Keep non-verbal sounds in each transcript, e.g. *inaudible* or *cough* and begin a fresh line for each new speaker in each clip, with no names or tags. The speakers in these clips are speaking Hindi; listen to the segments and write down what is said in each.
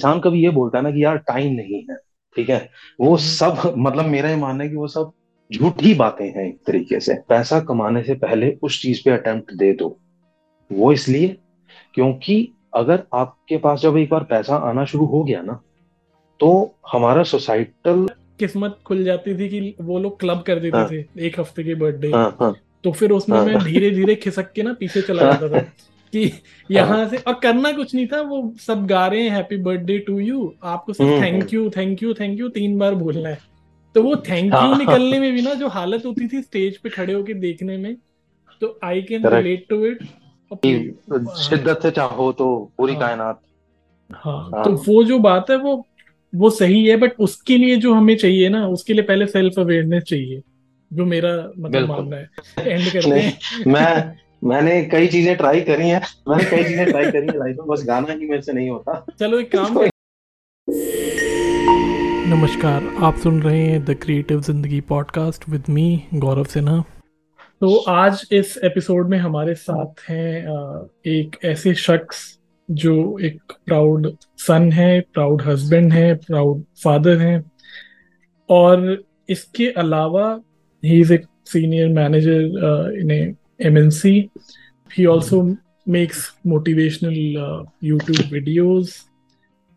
इंसान कभी ये बोलता है ना कि यार टाइम नहीं है ठीक है? वो
हम्म।
सब मतलब मेरा ये मानना है कि वो सब झूठी बातें हैं एक तरीके से। पैसा कमाने से पहले उस चीज़ पे अटेम्प्ट दे दो। वो इसलिए क्योंकि अगर आपके पास जब एक बार पैसा आना शुरू हो गया ना तो हमारा सोसाइटल
किस्मत खुल जाती थी कि वो लोग क्लब कर देते
हाँ,
थे एक हफ़्ते के बर्थडे
हाँ, हाँ,
तो फिर उसमें
हाँ,
मैं धीरे धीरे खिसक के ना पीछे चला जाता था। *laughs* कि यहाँ से और करना कुछ नहीं था वो सब गा रहे हैं हैप्पी बर्थडे टू यू आपको सिर्फ़ thank you thank you thank you तीन बार बोलना है। तो वो थैंक यू
हाँ,
निकलने में भी ना जो हालत होती थी स्टेज पे खड़े होके देखने में तो I can relate to it
शिद्दत से चाहो तो पूरी
हाँ।
कायनात।
हाँ
हाँ।
तो वो जो बात है वो वो सही है बट उसके लिए जो हमें चाहिए ना उसके लिए पहले सेल्फ अवेयरनेस चाहिए जो मेरा मतलब मानना है। एंड करते हैं।
मैं मैंने कई चीज़ें ट्राई करी हैं। मैंने कई चीज़ें ट्राई करी है लाइफ में बस गाना ही मेरे से नहीं होता।
चलो एक काम कर नमस्कार आप सुन रहे हैं द क्रिएटिव ज़िंदगी podcast with me Gaurav Sinha. तो आज इस एपिसोड में हमारे साथ हैं एक ऐसे शख्स जो एक प्राउड सन है प्राउड हस्बैंड है प्राउड फादर हैं। और इसके अलावा he is a senior manager in MNC. He hmm. also makes motivational uh, YouTube videos.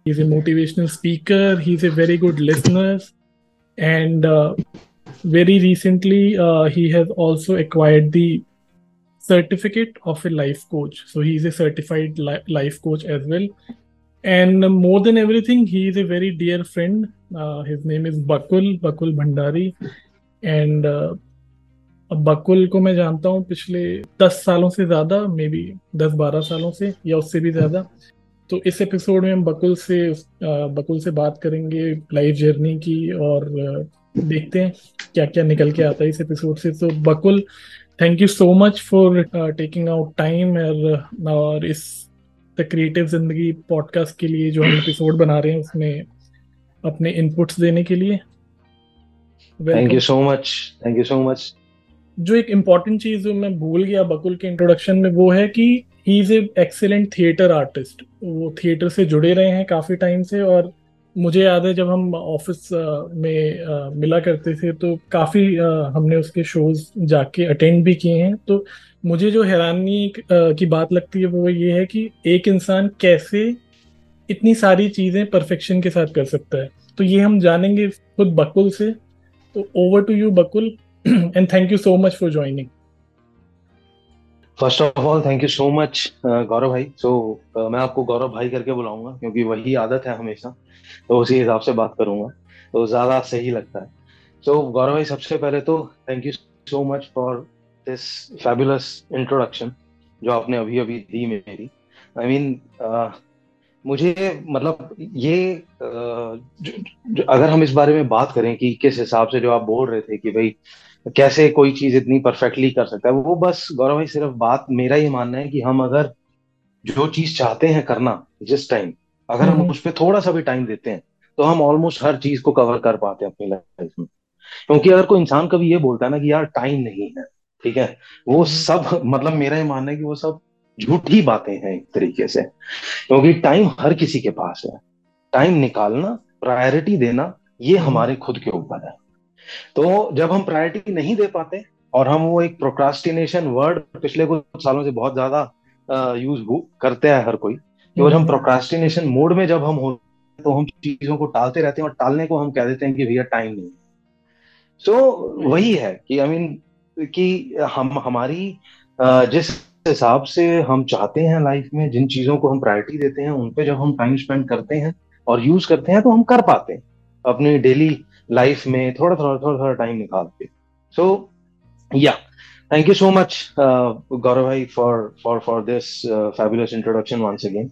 He's a motivational speaker. He's a very good listener. And uh, very recently, uh, he has also acquired the certificate of a life coach. So he's a certified li- life coach as well. And more than everything, he is a very dear friend. Uh, his name is Bakul, Bakul Bhandari. And uh, अब बकुल को मैं जानता हूँ पिछले दस सालों से ज़्यादा मे बी दस बारह सालों से या उससे भी ज़्यादा। तो इस एपिसोड में हम बकुल से बकुल से बात करेंगे लाइफ जर्नी की और देखते हैं क्या क्या निकल के आता है इस एपिसोड से। तो Bakul thank you so much for taking out time और और इस द क्रिएटिव ज़िंदगी पॉडकास्ट के लिए जो हम एपिसोड बना रहे हैं उसमें अपने इनपुट्स देने के लिए।
Thank you so much thank you so much
जो एक इंपॉर्टेंट चीज़ मैं भूल गया बकुल के इंट्रोडक्शन में, वो है कि he is a excellent theatre artist वो थिएटर से जुड़े रहे हैं काफ़ी टाइम से और मुझे याद है जब हम ऑफ़िस में मिला करते थे तो काफ़ी हमने उसके शोज़ जाके अटेंड भी किए हैं। तो मुझे जो हैरानी की बात लगती है वो ये है कि एक इंसान कैसे इतनी सारी चीज़ें परफेक्शन के साथ कर सकता है। तो ये हम जानेंगे खुद बकुल से। तो over to you Bakul *clears throat* and thank you so much for joining.
First of all thank you so much Gaurav भाई सो मैं आपको गौरव भाई करके बुलाऊँगा क्योंकि वही आदत है हमेशा। तो उसी हिसाब से बात करूँगा। तो ज़्यादा सही लगता है। सो so, गौरव भाई सबसे पहले तो thank you so much for this fabulous introduction जो आपने अभी अभी दी मेरी। I I mean mean, uh, मुझे मतलब ये uh, जो, जो, अगर हम इस बारे में बात करें कि किस हिसाब से जो आप बोल रहे थे कि भाई कैसे कोई चीज़ इतनी परफेक्टली कर सकता है वो बस गौरव भाई सिर्फ़ बात मेरा ये मानना है कि हम अगर जो चीज़ चाहते हैं करना जिस टाइम अगर हम
हम्म।
उस पर थोड़ा सा भी टाइम देते हैं तो हम ऑलमोस्ट हर चीज़ को कवर कर पाते हैं अपनी लाइफ में क्योंकि अगर कोई इंसान कभी ये बोलता है ना कि यार टाइम नहीं है ठीक है वो
हम्म।
सब मतलब मेरा ये मानना है कि वो सब झूठी बातें हैं एक तरीके से क्योंकि टाइम हर किसी के पास है टाइम निकालना प्रायोरिटी देना ये
हम्म।
हमारे खुद के ऊपर है तो जब हम प्रायोरिटी नहीं दे पाते और हम वो एक प्रोक्रास्टिनेशन वर्ड पिछले कुछ सालों से बहुत ज़्यादा यूज़ करते हैं हर कोई कि और हम
हम्म।
प्रोक्रास्टिनेशन मोड में जब हम हो तो हम चीज़ों को टालते रहते हैं और टालने को हम कह देते हैं कि भैया टाइम नहीं सो वही है कि आई मीन कि हम हमारी जिस हिसाब से हम चाहते हैं लाइफ में जिन चीज़ों को हम प्रायोरिटी देते हैं उन पे जब हम टाइम स्पेंड करते हैं और यूज़ करते हैं तो हम कर पाते हैं अपनी डेली लाइफ में थोड़ा थोड़ा थोड़ा थोड़ा टाइम निकाल के। So yeah thank you so much Gaurav भाई for for for this fabulous introduction once again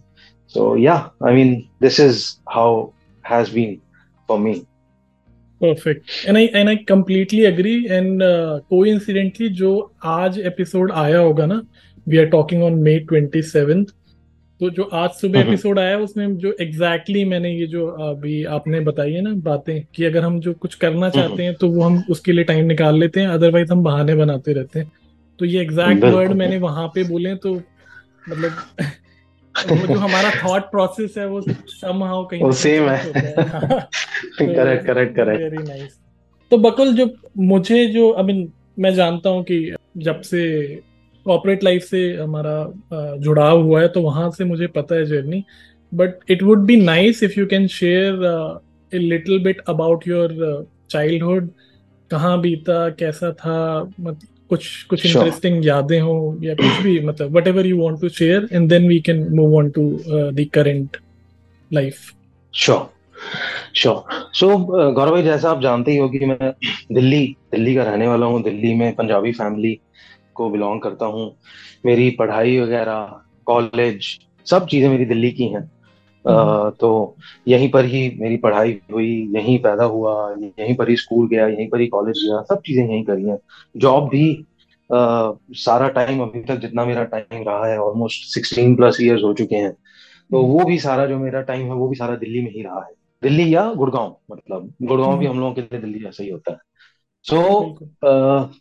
so yeah I mean this is how has been for me.
And I and I completely agree. And uh, coincidentally, जो आज एपिसोड आया होगा ना we are talking on May twenty तो जो आज सुबह। एपिसोड आया उसमें जो एग्जैक्टली exactly मैंने ये जो अभी आपने बताई है ना बातें कि अगर हम जो कुछ करना चाहते हैं तो वो हम उसके लिए टाइम निकाल लेते हैं अदरवाइज़ हम बहाने बनाते रहते हैं। तो ये एग्जैक्ट वर्ड मैंने वहाँ पे बोले तो मतलब वो जो हमारा थॉट प्रोसेस है वो समहाउ कहीं
वो सेम है। Correct correct correct
very nice तो बकुल जो मुझे जो आई मीन मैं जानता हूँ कि जब से कॉर्पोरेट लाइफ से हमारा जुड़ाव हुआ है तो वहाँ से मुझे पता है journey but it would be nice if you can share a little bit about your childhood कहाँ बीता कैसा था मतलब कुछ कुछ इंटरेस्टिंग sure. यादें हो या कुछ भी मतलब whatever you want to share and then we can move on to the current life
sure sure so Gaurav भाई जैसा आप जानते ही हो कि मैं दिल्ली दिल्ली का रहने वाला हूँ दिल्ली में पंजाबी फैमिली को बिलोंग करता हूँ मेरी पढ़ाई वगैरह कॉलेज सब चीज़ें मेरी दिल्ली की हैं हम्म। तो यहीं पर ही मेरी पढ़ाई हुई यहीं पैदा हुआ यहीं पर ही स्कूल गया यहीं पर ही कॉलेज गया सब चीज़ें यहीं करी हैं जॉब भी आ, सारा टाइम अभी तक जितना मेरा टाइम रहा है ऑलमोस्ट सिक्सटीन प्लस ईयर्स हो चुके हैं तो हम्म। वो भी सारा जो मेरा टाइम है वो भी सारा दिल्ली में ही रहा है दिल्ली या गुड़गांव मतलब गुड़गांव भी हम्म। हम लोगों के लिए दिल्ली जैसा ही होता है सो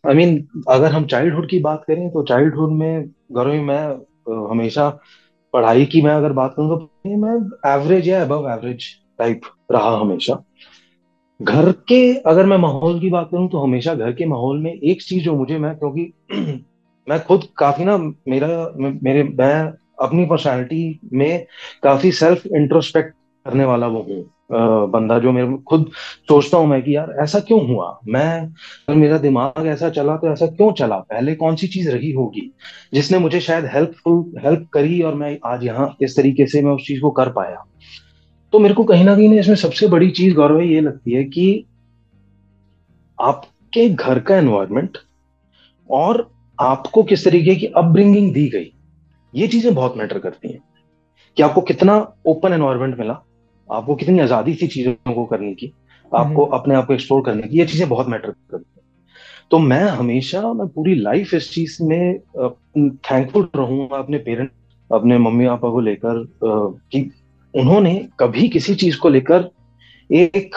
आई मीन अगर हम चाइल्डहुड की बात करें तो चाइल्डहुड में गौरव मैं uh, हमेशा पढ़ाई की मैं अगर बात करूँ तो मैं एवरेज या अबव एवरेज टाइप रहा हमेशा। घर के अगर मैं माहौल की बात करूँ तो हमेशा घर के माहौल में एक चीज़ जो मुझे मैं क्योंकि *clears throat* मैं खुद काफ़ी ना मेरा मेरे मैं अपनी पर्सनालिटी में काफ़ी सेल्फ इंट्रोस्पेक्ट करने वाला वो हूँ। बंदा जो मेरे खुद सोचता हूँ मैं कि यार ऐसा क्यों हुआ? मैं अगर मेरा दिमाग ऐसा चला तो ऐसा क्यों चला? पहले कौन सी चीज़ रही होगी जिसने मुझे शायद हेल्पफुल हेल्प करी और मैं आज यहाँ इस तरीके से मैं उस चीज़ को कर पाया। तो मेरे को कहीं ना कहीं इसमें सबसे बड़ी चीज़, गौरव, ये लगती है कि आपके घर का एनवायरमेंट और आपको किस तरीके की अपब्रिंगिंग दी गई, ये चीज़ें बहुत मैटर करती हैं। कि आपको कितना ओपन एनवायरमेंट मिला आपको कितनी आज़ादी थी चीज़ों को करने की आपको हम्म। अपने आप को एक्सप्लोर करने की ये चीज़ें बहुत मैटर करती हैं तो मैं हमेशा मैं पूरी लाइफ इस चीज़ में थैंकफुल रहूँगा अपने पेरेंट अपने मम्मी पापा को लेकर कि उन्होंने कभी किसी चीज़ को लेकर एक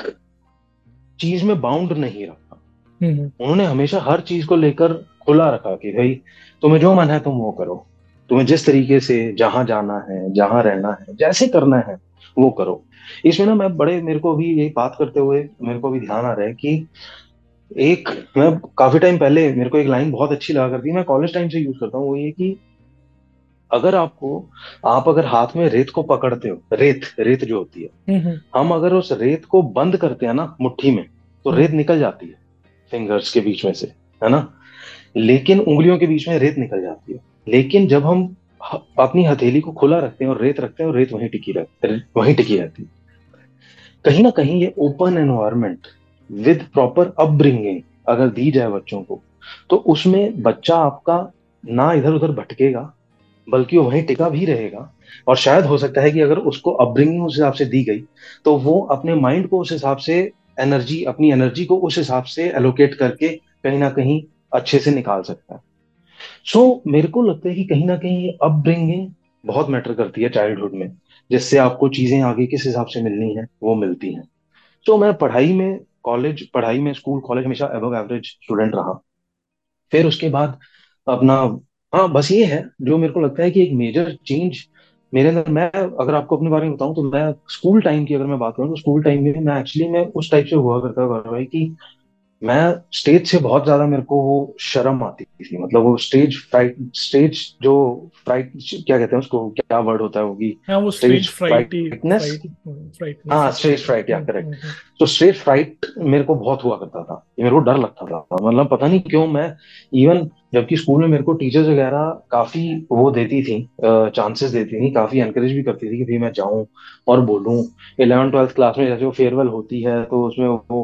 चीज़ में बाउंड नहीं रखा हम्म। उन्होंने हमेशा हर चीज़ को लेकर खुला रखा कि भाई तुम्हें जो मन है तुम वो करो तुम्हें जिस तरीके से जहाँ जाना है जहाँ रहना है जैसे करना है वो करो इसमें ना मैं बड़े मेरे को भी ये बात करते हुए मेरे को भी ध्यान आ रहा है कि एक मैं काफ़ी टाइम पहले मेरे को एक लाइन बहुत अच्छी लगा करती मैं कॉलेज टाइम से यूज़ करता हूँ वो ये कि अगर आपको आप अगर हाथ में रेत को पकड़ते हो रेत रेत जो होती है हम्म, हम्म। हम अगर उस रेत को बंद करते हैं ना मुट्ठी में तो रेत हम्म। निकल जाती है फिंगर्स के बीच में से है ना लेकिन उंगलियों के बीच में रेत निकल जाती है लेकिन जब हम अपनी हथेली को खुला रखते हैं और रेत रखते हैं और रेत वहीं टिकी रहती वहीं टिकी रहती है। कहीं ना कहीं ये open environment with proper upbringing अगर दी जाए बच्चों को तो उसमें बच्चा आपका ना इधर उधर भटकेगा, बल्कि वो वहीं टिका भी रहेगा। और शायद हो सकता है कि अगर उसको अपब्रिंगिंग उस हिसाब से दी गई तो वो अपने माइंड को उस हिसाब से एनर्जी अपनी एनर्जी को उस हिसाब से एलोकेट करके कहीं ना कहीं अच्छे से निकाल सकता है। सो so, मेरे को लगता है कि कहीं ना कहीं अपब्रिंगिंग बहुत मैटर करती है चाइल्डहुड में जिससे आपको चीज़ें आगे किस हिसाब से मिलनी है वो मिलती हैं। तो मैं पढ़ाई में कॉलेज पढ़ाई में स्कूल कॉलेज हमेशा एबव एवरेज स्टूडेंट रहा। फिर उसके बाद अपना हाँ बस ये है जो मेरे को लगता है कि एक मेजर चेंज मेरे अंदर मैं अगर आपको अपने बारे में बताऊँ तो मैं स्कूल टाइम की अगर मैं बात करूँ तो स्कूल टाइम में मैं एक्चुअली मैं उस टाइप से हुआ करता भाई कि मैं स्टेज से बहुत ज़्यादा मेरे को वो शर्म आती थी। मतलब वो स्टेज फ्राइट स्टेज जो फ्राइट क्या कहते हैं उसको क्या वर्ड होता है वो की
हाँ, वो स्टेज फ्राइटनेस
हाँ स्टेज फ्राइट या करेक्ट तो स्टेज फ्राइट मेरे को बहुत हुआ करता था। मेरे को डर लगता था। मतलब पता नहीं क्यों मैं इवन जबकि स्कूल में मेरे को टीचर्स वगैरह काफ़ी वो देती थी चांसेस देती थी काफ़ी एनकरेज भी करती थी कि भाई मैं जाऊँ और बोलूँ। इलेवन ट्वेल्थ क्लास में जैसे वो फेयरवेल होती है तो उसमें वो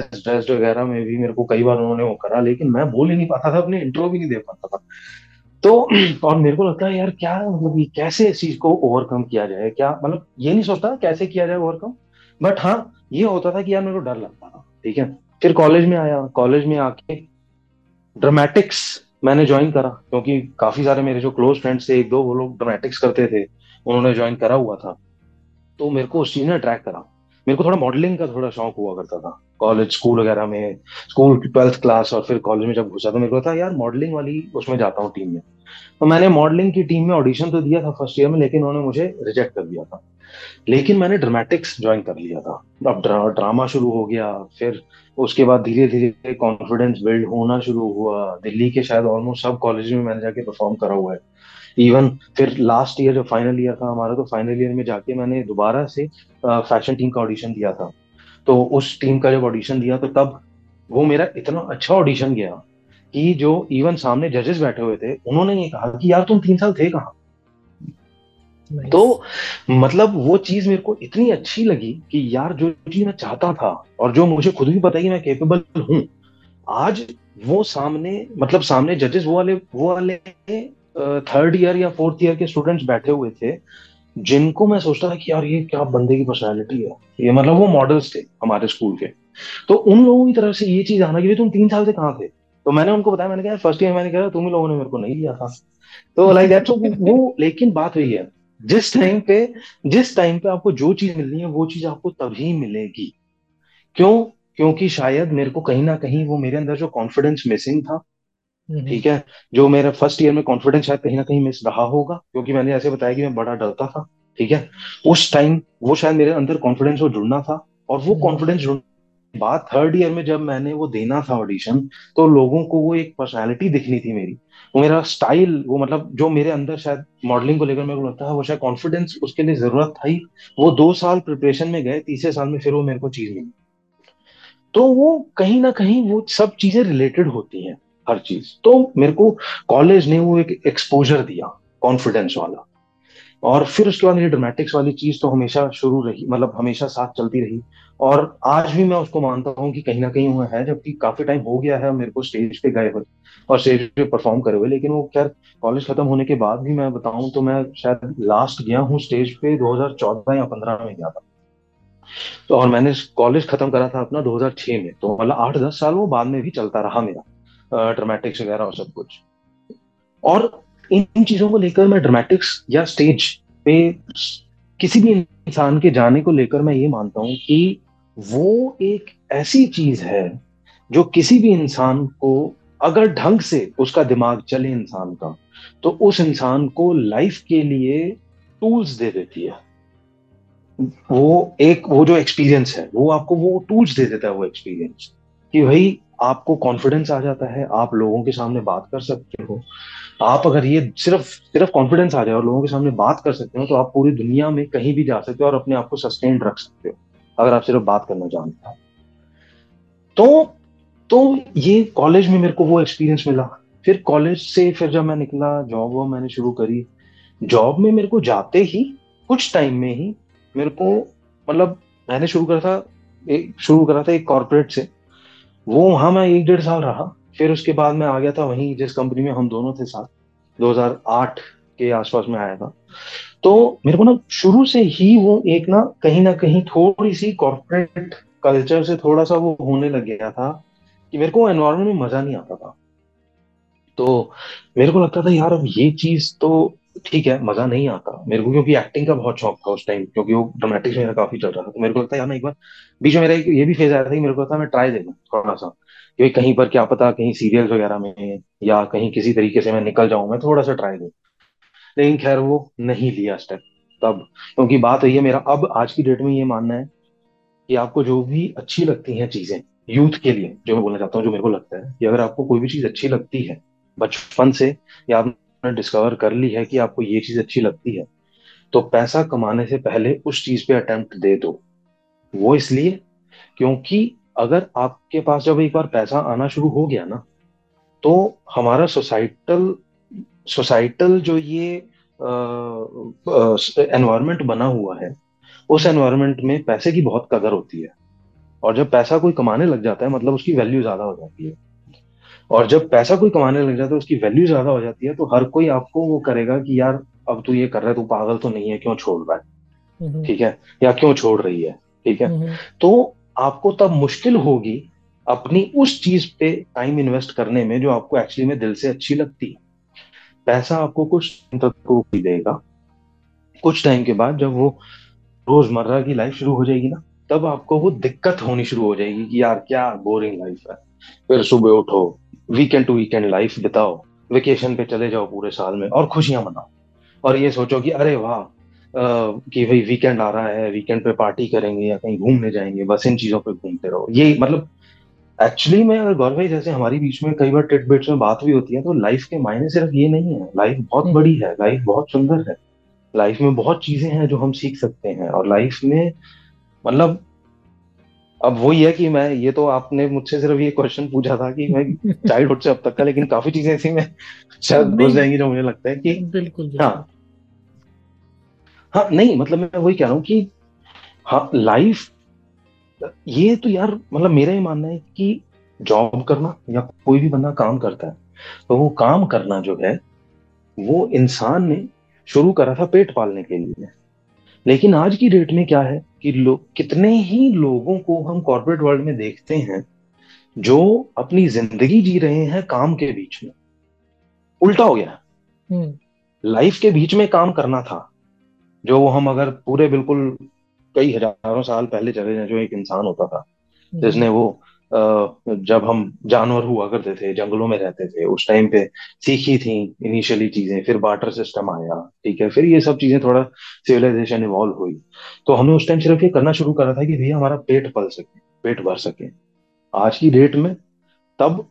ड्रेस वगैरह में भी मेरे को कई बार उन्होंने वो करा, लेकिन मैं बोल ही नहीं पाता था, अपने इंट्रो भी नहीं दे पाता था। तो और मेरे को लगता है, यार, क्या मतलब कैसे इस चीज़ को ओवरकम किया जाए? क्या मतलब ये नहीं सोचता कैसे किया जाए ओवरकम बट हाँ ये होता था कि यार मेरे को डर लगता था, ठीक है? फिर कॉलेज में आया कॉलेज में आके ड्रामेटिक्स मैंने ज्वाइन करा, क्योंकि काफ़ी सारे मेरे जो क्लोज फ्रेंड्स थे, एक दो वो लोग ड्रामेटिक्स करते थे, उन्होंने ज्वाइन करा हुआ था। तो मेरे को उस चीज़ ने अट्रैक्ट करा। मेरे को थोड़ा मॉडलिंग का थोड़ा शौक हुआ करता था। कॉलेज स्कूल वगैरह में स्कूल ट्वेल्थ क्लास और फिर कॉलेज में जब घुसा तो मेरे को था यार मॉडलिंग वाली उसमें जाता हूँ टीम में। तो मैंने मॉडलिंग की टीम में ऑडिशन तो दिया था फ़र्स्ट ईयर में लेकिन उन्होंने मुझे रिजेक्ट कर दिया था। लेकिन मैंने ड्रामेटिक्स ज्वाइन कर लिया था। अब ड्रा, ड्रामा शुरू हो गया फिर उसके बाद धीरे धीरे कॉन्फिडेंस बिल्ड होना शुरू हुआ। दिल्ली के शायद ऑलमोस्ट सब कॉलेज में मैंने जाके परफॉर्म करा हुआ है। इवन फिर लास्ट ईयर जो फाइनल ईयर था हमारा तो फाइनल ईयर में जाके मैंने दोबारा से फ़ैशन टीम का ऑडिशन दिया था। तो उस टीम का जब ऑडिशन दिया तो तब वो मेरा इतना अच्छा ऑडिशन गया कि जो इवन सामने जजेस बैठे हुए थे उन्होंने ये कहा कि यार तुम तीन साल थे कहाँ? तो मतलब वो चीज़ मेरे को इतनी अच्छी लगी कि यार जो चीज़ मैं चाहता था और जो मुझे खुद भी पता है कि मैं केपेबल हूँ आज वो सामने मतलब सामने जजेस वो वाले वो वाले थर्ड ईयर या फोर्थ ईयर के स्टूडेंट्स बैठे हुए थे, जिनको मैं सोचता था कि यार ये क्या बंदे की पर्सनैलिटी है। ये मतलब वो मॉडल्स थे हमारे स्कूल के। तो उन लोगों की तरफ़ से ये चीज़ आना कि तुम तीन साल से कहाँ थे? तो मैंने उनको बताया, मैंने कहा फ़र्स्ट ईयर मैंने कहा, तुम लोगों ने मेरे को नहीं लिया था। तो लाइक दैट वो लेकिन बात वही है, जिस टाइम पे, जिस टाइम पे आपको जो चीज़ मिलनी है, वो चीज़ आपको तभी मिलेगी। क्यों? क्योंकि शायद मेरे को कहीं ना कहीं वो मेरे अंदर जो कॉन्फिडेंस मिसिंग था ठीक है? जो मेरा फ़र्स्ट ईयर में कॉन्फिडेंस शायद कहीं ना कहीं मिस रहा होगा क्योंकि मैंने ऐसे बताया कि मैं बड़ा डरता था ठीक है? उस टाइम वो शायद मेरे अंदर कॉन्फिडेंस वो जुड़ना था और वो कॉन्फिडेंस जुड़ने बाद थर्ड ईयर में जब मैंने वो देना था ऑडिशन तो लोगों को वो एक पर्सनैलिटी दिखनी थी मेरी। वो मेरा स्टाइल वो मतलब जो मेरे अंदर शायद मॉडलिंग को लेकर मेरे को लगता है वो शायद कॉन्फिडेंस उसके लिए ज़रूरत था ही। वो दो साल प्रिपरेशन में गए तीसरे साल में फिर वो मेरे को चीज़ मिली। तो वो कहीं ना कहीं वो सब चीज़ें रिलेटेड होती हैं। हर चीज़। तो मेरे को कॉलेज ने वो एक एक्सपोजर दिया कॉन्फिडेंस वाला। और फिर उसके बाद मेरी ड्रामेटिक्स वाली चीज़ तो हमेशा शुरू रही मतलब हमेशा साथ चलती रही। और आज भी मैं उसको मानता हूँ कि कहीं ना कहीं वो है, जबकि काफ़ी टाइम हो गया है मेरे को स्टेज पे गए हुए और स्टेज पे परफॉर्म करे हुए। लेकिन वो खैर कॉलेज खत्म होने के बाद भी मैं बताऊँ तो मैं शायद लास्ट गया हूँ स्टेज पे 2014 या 15 में गया था। तो और मैंने कॉलेज खत्म करा था अपना 2006 में। तो मतलब आठ दस साल वो बाद में भी चलता रहा मेरा। ड्रामेटिक्स वगैरह और सब कुछ। और इन चीज़ों को लेकर मैं ड्रामेटिक्स या स्टेज पे किसी भी इंसान के जाने को लेकर मैं ये मानता हूँ कि वो एक ऐसी चीज़ है जो किसी भी इंसान को अगर ढंग से उसका दिमाग चले इंसान का तो उस इंसान को लाइफ के लिए टूल्स दे देती है। वो एक, वो जो एक्सपीरियंस है, वो आपको वो टूल्स दे देता है, वो एक्सपीरियंस कि भाई आपको कॉन्फिडेंस आ जाता है, आप लोगों के सामने बात कर सकते हो। आप अगर ये सिर्फ़ सिर्फ़ कॉन्फिडेंस आ जाए और लोगों के सामने बात कर सकते हो तो आप पूरी दुनिया में कहीं भी जा सकते हो और अपने आप को सस्टेन रख सकते हो, अगर आप सिर्फ़ बात करना जानते हो। तो तो ये कॉलेज में मेरे को वो एक्सपीरियंस मिला। फिर कॉलेज से फिर जब मैं निकला जॉब वो मैंने शुरू करी। जॉब में मेरे को जाते ही, कुछ टाइम में ही मेरे को मतलब मैंने शुरू करा था, एक, शुरू करा था एक कॉर्पोरेट से। वो वहाँ मैं एक डेढ़ साल रहा, फिर उसके बाद मैं आ गया था वहीं जिस कंपनी में हम दोनों थे साथ 2008 के आसपास में आया था। तो मेरे को ना शुरू से ही वो एक ना कहीं ना कहीं थोड़ी सी कॉर्पोरेट कल्चर से थोड़ा सा वो होने लग गया था कि मेरे को एनवायरमेंट में मज़ा नहीं आता था। तो मेरे को लगता था, यार, अब ये चीज़ तो ठीक है, मज़ा नहीं आता। मेरे को क्योंकि एक्टिंग का बहुत शौक था उस टाइम क्योंकि वो ड्रामेटिक्स मेरा काफ़ी चल रहा था। तो मेरे को लगता है यार ना एक बार, बीच में मेरा ये भी फ़ेज़ आया था कि मेरे को लगता मैं ट्राई देना थोड़ा सा क्योंकि कहीं पर क्या पता, कहीं सीरियल्स वगैरह में या कहीं किसी तरीके से मैं निकल जाऊँ, मैं थोड़ा सा ट्राई दूँ लेकिन खैर वो नहीं लिया स्टेप तब। क्योंकि बात यही है मेरा, अब आज की डेट में ये मानना है कि आपको जो भी अच्छी लगती हैं चीज़ें यूथ के लिए, जो मैं बोलना चाहता हूँ, जो मेरे को लगता है, कि अगर आपको कोई भी चीज़ अच्छी लगती है, बचपन से, या डिस्कवर कर ली है कि आपको ये चीज़ अच्छी लगती है तो पैसा कमाने से पहले उस चीज़ पे अटेम्प्ट दे दो। वो इसलिए क्योंकि अगर आपके पास जब एक बार पैसा आना शुरू हो गया ना तो हमारा सोसाइटल सोसाइटल जो ये एनवायरनमेंट बना हुआ है, उस एनवायरनमेंट में पैसे की बहुत कदर होती है। और जब पैसा कोई कमाने लग जाता है मतलब उसकी वैल्यू ज़्यादा हो जाती है। और जब पैसा कोई कमाने लग जाता है उसकी वैल्यू ज़्यादा हो जाती है तो हर कोई आपको वो करेगा कि यार अब तू ये कर रहा है तू पागल तो नहीं है क्यों छोड़ रहा है। ठीक है? या क्यों छोड़ रही है? ठीक है। तो आपको तब मुश्किल होगी अपनी उस चीज़ पे टाइम इन्वेस्ट करने में जो आपको एक्चुअली में दिल से अच्छी लगती है। पैसा आपको कुछ तक देगा। कुछ टाइम के बाद जब वो रोज़मर्रा की लाइफ शुरू हो जाएगी ना तब आपको वो दिक्कत होनी शुरू हो जाएगी कि यार क्या बोरिंग लाइफ है। फिर सुबह उठो वीकेंड टू वीकेंड लाइफ बिताओ वेकेशन पे चले जाओ पूरे साल में और खुशियाँ मनाओ। और ये सोचो कि अरे वाह कि भाई वीकेंड आ रहा है वीकेंड पे पार्टी करेंगे या कहीं घूमने जाएँगे बस इन चीज़ों पे घूमते रहो। ये मतलब एक्चुअली में अगर गौरव भाई जैसे हमारी बीच में कई बार टिटबिट्स में बात भी होती है तो लाइफ के मायने सिर्फ़ ये नहीं है। लाइफ बहुत
हम्म।
बड़ी है लाइफ बहुत सुंदर है। लाइफ में बहुत चीज़ें हैं जो हम सीख सकते हैं और लाइफ में मतलब अब वही है कि मैं ये तो आपने मुझसे सिर्फ़ ये क्वेश्चन पूछा था कि मैं चाइल्डहुड से अब तक का लेकिन काफ़ी चीज़ें ऐसी में शायद घुस जाएँगी जो मुझे लगता है कि
बिल्कुल
हाँ। हाँ नहीं मतलब मैं वही कह रहा हूँ कि हाँ लाइफ ये तो यार मतलब मेरा ही मानना है कि जॉब करना या कोई भी बंदा काम करता है तो वो काम करना जो है वो इंसान ने शुरू करा था पेट पालने के लिए। लेकिन आज की डेट में क्या है कि लोग कितने ही लोगों को हम कॉर्पोरेट वर्ल्ड में देखते हैं जो अपनी ज़िंदगी जी रहे हैं काम के बीच में उल्टा हो गया लाइफ हम्म। के बीच में काम करना था जो हम अगर पूरे बिल्कुल कई हज़ारों साल पहले चले जाए जो एक इंसान होता था हम्म। जिसने वो जब हम जानवर हुआ करते थे, जंगलों में रहते थे, उस टाइम पे सीखी थी इनिशियली चीज़ें, फिर बार्टर सिस्टम आया, ठीक है, फिर ये सब चीज़ें थोड़ा सिविलाइजेशन इवॉल्व हुई। तो हमने उस टाइम सिर्फ़ ये करना शुरू करा था कि भैया हमारा पेट पल सके, पेट भर सके। आज की डेट में तब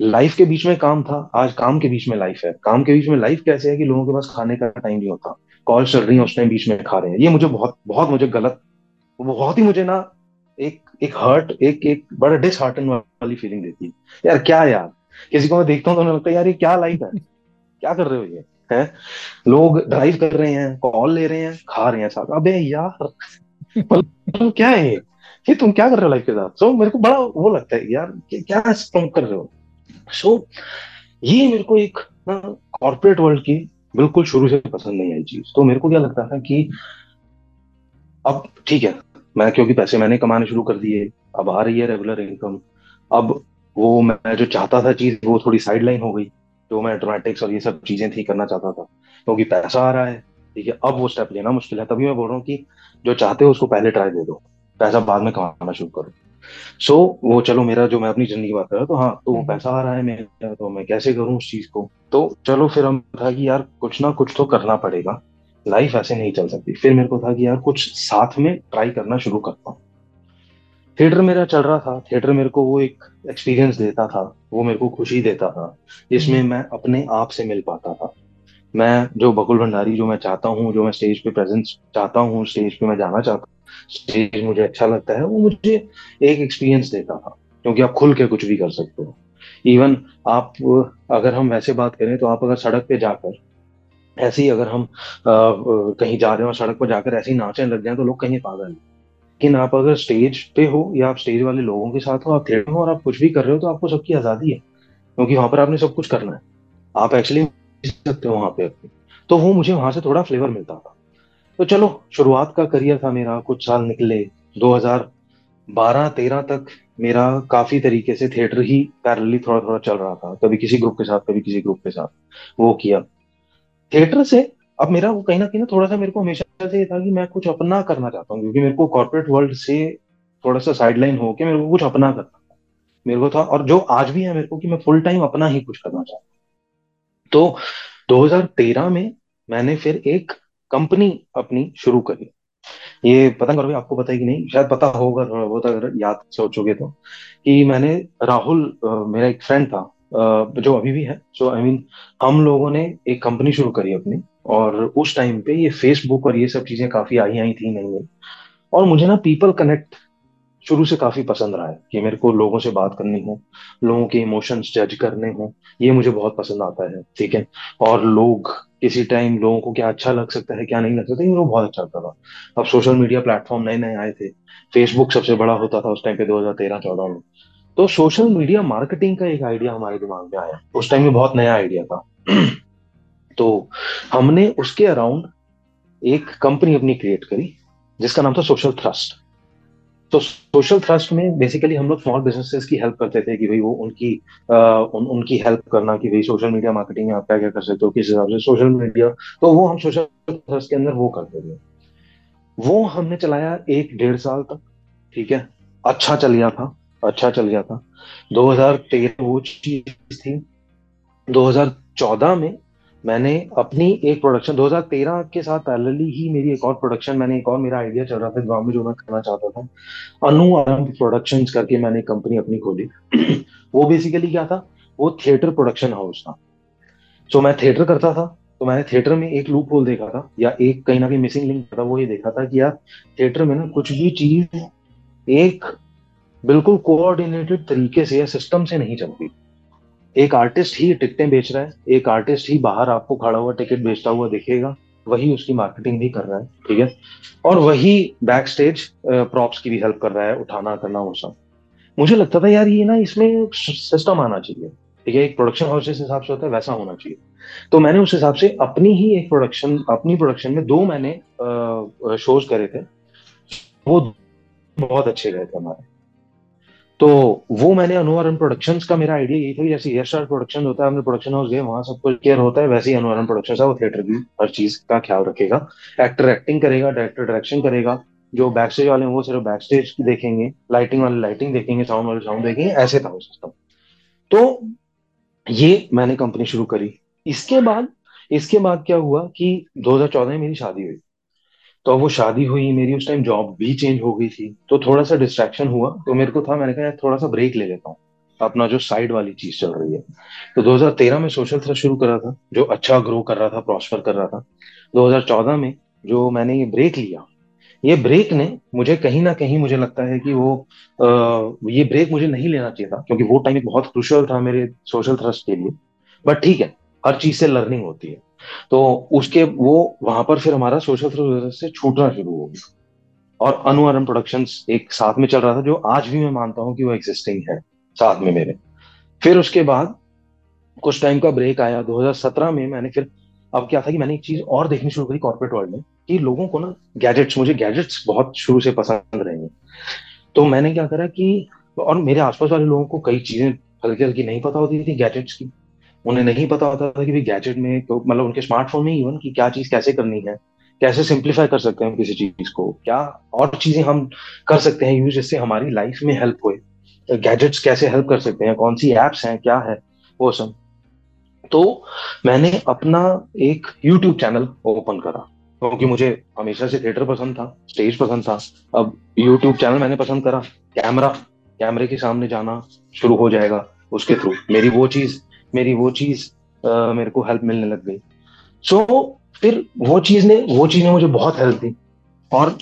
लाइफ के बीच में काम था, आज काम के बीच में लाइफ है। काम के बीच में लाइफ कैसे है कि लोगों के पास खाने का टाइम नहीं होता कॉल चल रही है, उस टाइम बीच में खा रहे हैं। ये मुझे बहुत बहुत मुझे गलत, बहुत ही मुझे ना एक एक हर्ट एक एक बड़ा डिसहार्टन वाली फीलिंग देती है। यार क्या यार? किसी को मैं देखता हूँ तो उन्हें लगता है यार ये क्या लाइफ है? क्या कर रहे हो ये? है? लोग ड्राइव कर रहे हैं कॉल ले रहे हैं खा रहे हैं साथ। अबे यार मतलब क्या है ये? तुम क्या कर रहे हो लाइफ के साथ? सो so, मेरे को बड़ा वो लगता है यार क्या तुम कर रहे हो? सो so, ये मेरे को एक कॉर्पोरेट वर्ल्ड की बिल्कुल शुरू से पसंद नहीं आई चीज़। तो मेरे को क्या लगता था कि अब ठीक है मैं क्योंकि पैसे मैंने कमाने शुरू कर दिए अब आ रही है रेगुलर इनकम अब वो मैं जो चाहता था चीज़ वो थोड़ी साइड लाइन हो गई जो मैं ड्रामेटिक्स और ये सब चीज़ें थी करना चाहता था। क्योंकि पैसा आ रहा है ठीक है अब वो स्टेप लेना मुश्किल है। तभी मैं बोल रहा हूँ कि जो चाहते हो उसको पहले ट्राई दे दो पैसा बाद में कमाना शुरू करो। सो so, वो चलो मेरा जो मैं अपनी ज़िंदगी की बात कर रहा हूँ तो हाँ तो वो हम्म। पैसा आ रहा है मेरा तो मैं कैसे करूँ उस चीज़ को? तो चलो फिर हम था कि यार कुछ ना कुछ तो करना पड़ेगा। लाइफ ऐसे नहीं चल सकती। फिर मेरे को था कि यार कुछ साथ में ट्राई करना शुरू करता हूँ। थिएटर मेरा चल रहा था। थिएटर मेरे को वो एक एक्सपीरियंस देता था। वो मेरे को खुशी देता था जिसमें हम्म। मैं अपने आप से मिल पाता था। मैं जो बकुल भंडारी जो मैं चाहता हूँ जो मैं स्टेज पे प्रेजेंस चाहता हूँ स्टेज पे मैं जाना चाहता हूँ स्टेज मुझे अच्छा लगता है वो मुझे एक एक्सपीरियंस देता था क्योंकि आप खुल के कुछ भी कर सकते हो। इवन आप अगर हम वैसे बात करें तो आप अगर सड़क पे जाकर ऐसे ही अगर हम आ, कहीं जा रहे हो सड़क पर जाकर ऐसे ही नाचने लग जाए तो लोग कहीं पागल लेकिन आप अगर स्टेज पे हो या आप स्टेज वाले लोगों के साथ हो आप थिएटर हो और आप कुछ भी कर रहे हो तो आपको सबकी आज़ादी है। क्योंकि वहाँ पर आपने सब कुछ करना है। आप एक्चुअली सकते हो वहाँ पे तो वो मुझे वहाँ से थोड़ा फ्लेवर मिलता था। तो चलो शुरुआत का करियर था मेरा कुछ साल निकले। 2012-13 तक मेरा काफ़ी तरीके से थिएटर ही पैरेलली थोड़ा थोड़ा चल रहा था। कभी किसी ग्रुप के साथ कभी किसी ग्रुप के साथ। वो किया। थिएटर से, अब मेरा वो कहीं ना कहीं ना थोड़ा सा मेरे को हमेशा से था कि मैं कुछ अपना करना चाहता हूँ, क्योंकि मेरे को कॉर्पोरेट वर्ल्ड से थोड़ा सा साइडलाइन होके मेरे को कुछ अपना करना मेरे को था, और जो आज भी है मेरे को कि मैं फुल टाइम अपना ही कुछ करना चाहता तो 2013 में मैंने फिर एक कंपनी अपनी शुरू करी ये पता करो आपको पता है कि नहीं, शायद पता होगा थोड़ा बहुत, अगर याद सोचोगे तो कि मैंने राहुल मेरा एक फ्रेंड था जो अभी भी है सो आई मीन हम लोगों ने एक कंपनी शुरू करी अपनी, और उस टाइम पे ये फेसबुक और ये सब चीज़ें काफ़ी आई आई थी नहीं नहीं और मुझे ना पीपल कनेक्ट शुरू से काफ़ी पसंद रहा है, कि मेरे को लोगों से बात करनी हो, लोगों के इमोशंस जज करने हो, ये मुझे बहुत पसंद आता है, ठीक है? और लोग किसी टाइम लोगों को क्या अच्छा लग सकता है, क्या नहीं लग सकता, ये वो बहुत अच्छा लगता था अब सोशल मीडिया प्लेटफॉर्म नए नए आए थे फेसबुक सबसे बड़ा होता था उस टाइम पे 2013-14 में। तो सोशल मीडिया मार्केटिंग का एक आइडिया हमारे दिमाग में आया। उस टाइम में बहुत नया आइडिया था। *clears throat* तो हमने उसके अराउंड एक कंपनी अपनी क्रिएट करी जिसका नाम था सोशल थ्रस्ट तो सोशल थ्रस्ट में बेसिकली हम लोग स्मॉल बिजनेसेस की हेल्प करते थे कि भाई वो उनकी आ, उन, उनकी हेल्प करना कि भाई सोशल मीडिया मार्केटिंग में आप क्या क्या कर सकते हो किस हिसाब से सोशल मीडिया तो वो हम सोशल थ्रस्ट के अंदर वो करते थे। वो हमने चलाया एक डेढ़ साल तक ठीक है? अच्छा चल गया था। अच्छा चल गया था। 2013 वो चीज़ थी। 2014 में मैंने अपनी एक प्रोडक्शन 2013 के साथ पैरेलली ही मेरी एक और प्रोडक्शन मैंने एक और मेरा आइडिया चल रहा था गाँव में जो मैं करना चाहता था। अनु आरंभ करके मैंने कंपनी अपनी खोली। वो बेसिकली क्या था? वो थिएटर प्रोडक्शन हाउस था। सो मैं थिएटर करता था तो मैंने थिएटर में एक लूप होल देखा था, या एक कहीं ना कहीं मिसिंग लिंक था, वो ये देखा था कि यार थिएटर में ना कुछ भी चीज़, एक बिल्कुल कोऑर्डिनेटेड तरीके से या सिस्टम से नहीं चलती। एक आर्टिस्ट ही टिकटें बेच रहा है, एक आर्टिस्ट ही बाहर आपको खड़ा हुआ टिकट बेचता हुआ दिखेगा, वही उसकी मार्केटिंग भी कर रहा है, ठीक है? और वही बैक स्टेज प्रॉप्स की भी हेल्प कर रहा है, उठाना, करना, वो सब। मुझे लगता था यार ये ना इसमें सिस्टम आना चाहिए, ठीक है? एक प्रोडक्शन हाउस जिस हिसाब से होता है, वैसा होना चाहिए। तो मैंने उस हिसाब से अपनी ही एक प्रोडक्शन अपनी प्रोडक्शन में दो मैंने शोज़ करे थे। वो बहुत अच्छे गए थे हमारे। तो वो मैंने अनुवारन प्रोडक्शन का मेरा आइडिया यही था जैसे एयर स्टार प्रोडक्शन होता है, हमने प्रोडक्शन हाउस गए, वहाँ सब कुछ केयर होता है, वैसे ही अनुवारन प्रोडक्शन है, वो थिएटर की हर चीज़ का ख्याल रखेगा। एक्टर एक्टिंग करेगा डायरेक्टर डायरेक्शन करेगा, जो बैक स्टेज वाले वो सिर्फ़ बैक स्टेज देखेंगे लाइटिंग वाले लाइटिंग देखेंगे साउंड वाले साउंड देखेंगे, ऐसे था वो सिस्टम तो ये मैंने कंपनी शुरू करी। इसके बाद इसके बाद क्या हुआ कि 2014 में मेरी शादी हुई। तो वो शादी हुई मेरी उस टाइम जॉब भी चेंज हो गई थी तो थोड़ा सा डिस्ट्रैक्शन हुआ तो मेरे को था मैंने कहा थोड़ा सा ब्रेक ले लेता हूँ अपना जो साइड वाली चीज़ चल रही है। तो 2013 में सोशल थ्रेड शुरू करा था जो अच्छा ग्रो कर रहा था प्रॉस्पर कर रहा था। 2014 में जो मैंने ये ब्रेक लिया ये ब्रेक ने मुझे कहीं ना कहीं मुझे लगता है कि वो आ, ये ब्रेक मुझे नहीं लेना चाहिए था क्योंकि वो टाइम एक बहुत क्रुशल था मेरे सोशल थ्रस्ट के लिए। बट ठीक है हर चीज़ से लर्निंग होती है। तो उसके वो वहाँ पर फिर हमारा सोशल से छूटना शुरू हो गया। और अनुआरम प्रोडक्शंस एक साथ में चल रहा था, जो आज भी मैं मानता हूँ कि वो एग्जिस्टिंग है, साथ में मेरे। फिर उसके बाद कुछ टाइम का ब्रेक आया 2017 में मैंने फिर, अब क्या था कि मैंने एक चीज़ और देखनी शुरू करी कॉर्पोरेट वर्ल्ड में, कि लोगों को ना गैजेट्स मुझे गैजेट्स बहुत शुरू से पसंद रहे हैं। तो मैंने क्या करा कि, और मेरे आसपास वाले लोगों को कई चीज़ें हल्की हल्की नहीं पता होती थी गैजेट्स की उन्हें नहीं पता होता था कि भाई गैजेट में तो मतलब उनके स्मार्टफ़ोन में इवन कि क्या चीज़ कैसे करनी है, कैसे सिंप्लीफाई कर सकते हैं किसी चीज़ को, क्या और चीज़ें हम कर सकते हैं यूज़ जिससे हमारी लाइफ में हेल्प होए। गैजेट्स कैसे हेल्प कर सकते हैं, कौन सी एप्स हैं, क्या है, वो सब। तो मैंने अपना एक यूट्यूब चैनल ओपन करा, क्योंकि मुझे हमेशा से थिएटर पसंद था स्टेज पसंद था। अब यूट्यूब चैनल मैंने पसंद करा कैमरा कैमरे के सामने जाना शुरू हो जाएगा उसके थ्रू मेरी वो चीज़ मेरी वो चीज़ मेरे को हेल्प मिलने लग गई। सो so, फिर वो चीज़ ने वो चीज़ ने मुझे बहुत हेल्प दी। और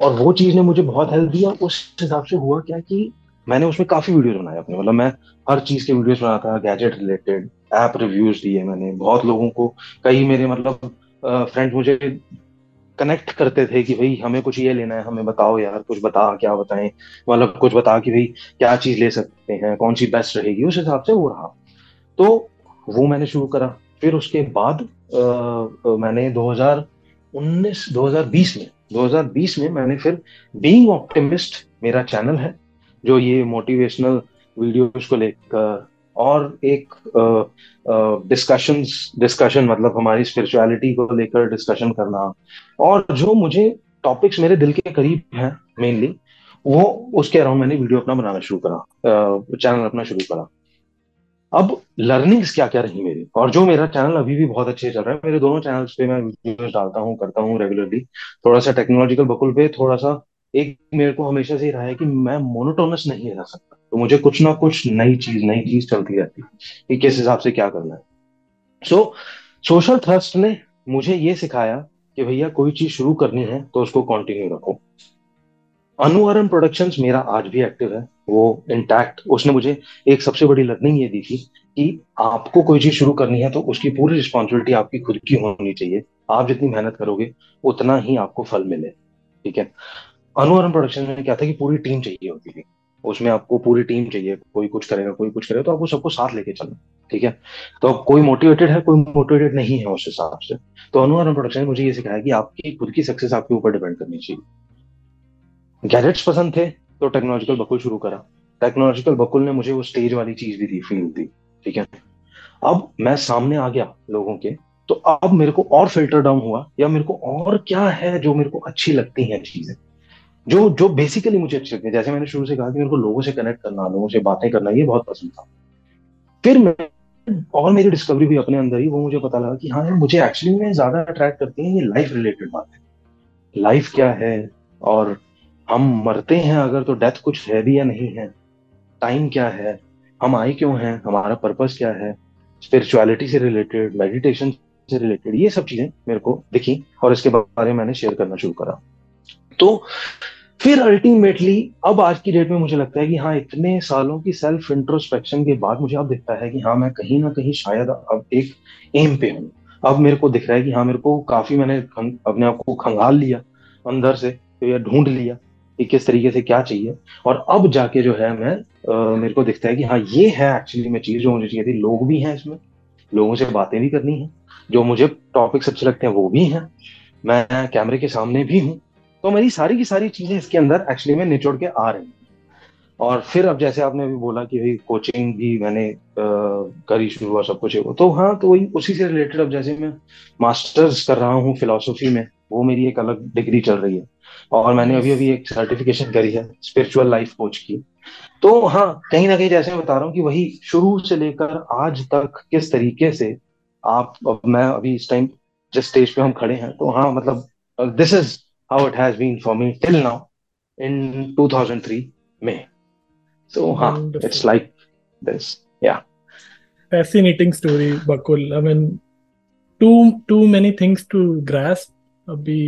और वो चीज़ ने मुझे बहुत हेल्प दी और उस हिसाब से हुआ क्या कि मैंने उसमें काफ़ी वीडियोस बनाए अपने। मतलब मैं हर चीज़ के वीडियोस बनाता गैजेट रिलेटेड ऐप रिव्यूज़ दिए मैंने। बहुत लोगों को कई मेरे मतलब फ्रेंड्स मुझे कनेक्ट करते थे कि भाई हमें कुछ ये लेना है हमें बताओ यार कुछ बता क्या बताएँ? मतलब कुछ बता कि भाई क्या चीज़ ले सकते हैं कौन सी बेस्ट रहेगी? उस हिसाब से वो रहा तो वो मैंने शुरू करा। फिर उसके बाद आ, मैंने 2019 2020 में 2020 में मैंने फिर बीइंग ऑप्टिमिस्ट मेरा चैनल है जो ये मोटिवेशनल वीडियोस को लेकर और एक डिस्कशन डिस्कशन मतलब हमारी स्पिरिचुअलिटी को लेकर डिस्कशन करना और जो मुझे टॉपिक्स मेरे दिल के करीब हैं मेनली वो उसके अराउंड मैंने वीडियो अपना बनाना शुरू करा चैनल अपना शुरू करा। अब लर्निंग्स क्या क्या रही मेरी? और जो मेरा चैनल अभी भी बहुत अच्छे चल रहा है, मेरे दोनों चैनल्स पे मैं वीडियोस डालता हूँ, करता हूँ रेगुलरली थोड़ा सा टेक्नोलॉजिकल बकुल पे थोड़ा सा एक मेरे को हमेशा से ही रहा है कि मैं मोनोटोनस नहीं रह सकता। तो मुझे कुछ ना कुछ नई चीज़ नई चीज़ चलती रहती है कि किस हिसाब से क्या करना है। सो सोशल थ्रस्ट ने मुझे ये सिखाया कि भैया कोई चीज़ शुरू करनी है तो उसको कंटिन्यू रखो। अनुवरण प्रोडक्शंस मेरा आज भी एक्टिव है। वो इंटैक्ट उसने मुझे एक सबसे बड़ी लर्निंग ये दी थी कि आपको कोई चीज़ शुरू करनी है तो उसकी पूरी रिस्पॉन्सिबिलिटी आपकी खुद की होनी चाहिए। आप जितनी मेहनत करोगे, उतना ही आपको फल मिले। ठीक है? अनुवरण प्रोडक्शन में क्या था कि पूरी टीम चाहिए होती थी। उसमें आपको पूरी टीम चाहिए। कोई कुछ करेगा, कोई कुछ करेगा तो आपको सबको साथ लेके चलना। ठीक है? तो कोई मोटिवेटेड है, कोई मोटिवेटेड नहीं है उस हिसाब से। तो अनुवरण प्रोडक्शन ने मुझे ये सिखाया कि आपकी खुद की सक्सेस आपके ऊपर डिपेंड करनी चाहिए। गैजेट्स पसंद थे तो टेक्नोलॉजिकल बकुल शुरू करा। टेक्नोलॉजिकल बकुल ने मुझे वो स्टेज वाली चीज़ भी दी फील दी, ठीक है? अब मैं सामने आ गया लोगों के तो अब मेरे को और फ़िल्टर डाउन हुआ, या मेरे को और क्या है जो मेरे को अच्छी लगती हैं चीज़ें? जो जो बेसिकली मुझे अच्छी लगती है। जैसे मैंने शुरू से कहा कि मेरे को लोगों से कनेक्ट करना, लोगों से बातें करना, ये बहुत पसंद था। फिर मैं और मेरी डिस्कवरी भी अपने अंदर ही, वो मुझे पता लगा कि हाँ यार, मुझे एक्चुअली में ज़्यादा अट्रैक्ट करती है ये लाइफ रिलेटेड बातें। लाइफ क्या है? और हम मरते हैं अगर तो डेथ कुछ है भी या नहीं है? टाइम क्या है? हम आए क्यों हैं? हमारा पर्पस क्या है? स्पिरिचुअलिटी से रिलेटेड मेडिटेशन से रिलेटेड ये सब चीज़ें मेरे को दिखी और इसके बारे में मैंने शेयर करना शुरू करा। तो फिर अल्टीमेटली अब आज की डेट में मुझे लगता है कि हाँ इतने सालों की सेल्फ इंट्रोस्पेक्शन के बाद मुझे अब दिखता है कि हाँ मैं कहीं ना कहीं शायद अब एक एम पे हूँ। अब मेरे को दिख रहा है कि हाँ मेरे को काफ़ी मैंने अपने आप को खंगाल लिया, अंदर से, या ढूंढ लिया। कि किस तरीके से क्या चाहिए। और अब जाके जो है मैं आ, मेरे को दिखता है कि हाँ ये है एक्चुअली में चीज़ जो मुझे चाहिए थी। लोग भी हैं इसमें। लोगों से बातें भी करनी है। जो मुझे टॉपिक्स अच्छे लगते हैं वो भी हैं। मैं कैमरे के सामने भी हूँ। तो मेरी सारी की सारी चीज़ें इसके अंदर एक्चुअली में निचोड़ के आ रही हैं। और फिर अब जैसे आपने अभी बोला कि भाई कोचिंग भी मैंने करी शुरू हुआ सब कुछ। तो हाँ तो वही उसी से रिलेटेड अब जैसे मैं मास्टर्स कर रहा हूँ फिलोसफी में। वो मेरी एक अलग डिग्री चल रही है। और मैंने अभी अभी एक सर्टिफिकेशन करी है स्पिरिचुअल लाइफ कोच की। तो हाँ कहीं ना कहीं जैसे मैं बता रहा हूँ कि वही शुरू से लेकर आज तक किस तरीके से आप अब मैं अभी इस टाइम जिस स्टेज पे हम खड़े हैं तो हाँ मतलब this is how it has been for me till now in 2003 में। So हाँ it's like this yeah.
Fascinating story bakul. I mean too too many things to grasp. Abhi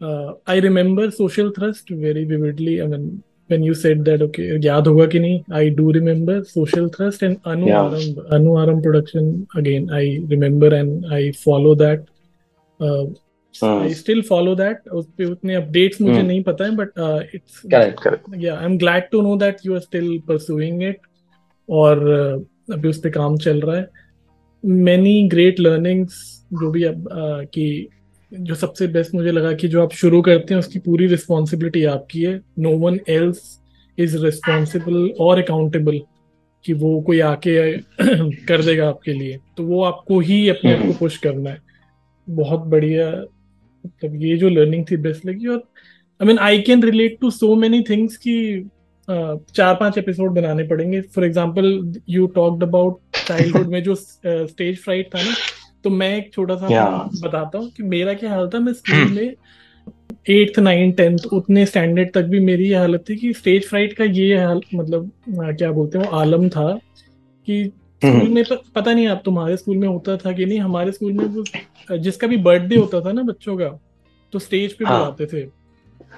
uh, i remember social thrust very vividly i mean when you said that okay yaad hoga ki nahi i do remember social thrust and anu yeah. aram anu aram production again i remember and i follow that uh, I still follow that उस पे उतने अपडेट्स मुझे नहीं पता है but it's
correct correct
yeah I am glad to know that you are still pursuing it और uh, अभी उस पे काम चल रहा है मैनी ग्रेट लर्निंग्स जो भी अब uh, कि जो सबसे बेस्ट मुझे लगा कि जो आप शुरू करते हैं उसकी पूरी रिस्पॉन्सिबिलिटी आपकी है। No one else is responsible और अकाउंटेबल कि वो कोई आके *clears throat* कर देगा आपके लिए। तो वो आपको ही अपने आप को पुश करना है। बहुत बढ़िया। मतलब ये जो लर्निंग थी बेस्ट लगी और I mean I can relate to so many things कि चार पाँच एपिसोड बनाने पड़ेंगे। For example you talked about childhood में जो स्टेज फ्राइट था ना तो मैं एक छोटा सा yeah. बताता हूँ कि मेरा क्या हाल था मैं स्कूल hmm. में एट्थ नाइन टेंथ उतने स्टैंडर्ड तक भी मेरी ये हालत थी कि स्टेज फ्राइट का ये हाल मतलब क्या बोलते हैं आलम था कि स्कूल hmm. में पता नहीं आप तुम्हारे स्कूल में होता था कि नहीं हमारे स्कूल में वो जिसका भी बर्थडे होता था ना बच्चों का तो स्टेज पे हाँ. बुलाते थे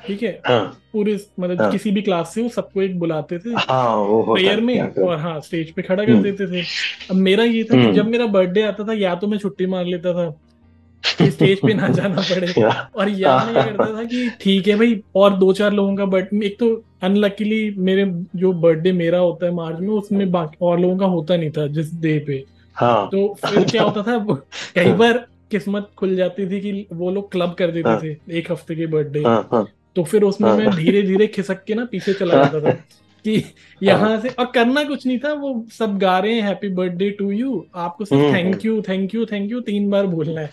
ठीक है? हाँ. पूरे मतलब हाँ. किसी भी क्लास से वो सबको एक बुलाते थे। हाँ, प्रेयर में और हाँ स्टेज पे खड़ा कर हम्म। देते थे। अब मेरा ये था कि हम्म। जब मेरा बर्थडे आता था या तो मैं छुट्टी मार लेता था कि स्टेज पे ना *laughs* जाना पड़े। और या मैं ये करता था कि ठीक है भाई और दो चार लोगों का बर्थडे एक तो अनलकीली मेरे जो बर्थडे मेरा होता है मार्च में उसमें बाकी और लोगों का होता नहीं था जिस डे पे। हाँ. तो फिर क्या होता था कई बार किस्मत खुल जाती थी कि वो लोग क्लब कर देते हाँ, थे एक हफ़्ते के बर्थडे हाँ, हाँ, तो फिर उसमें मैं धीरे धीरे खिसक के ना पीछे चला जाता था कि यहाँ से और करना कुछ नहीं था वो सब गा रहे हैं हैप्पी बर्थडे टू यू आपको सिर्फ़ thank you thank you thank you तीन बार बोलना है।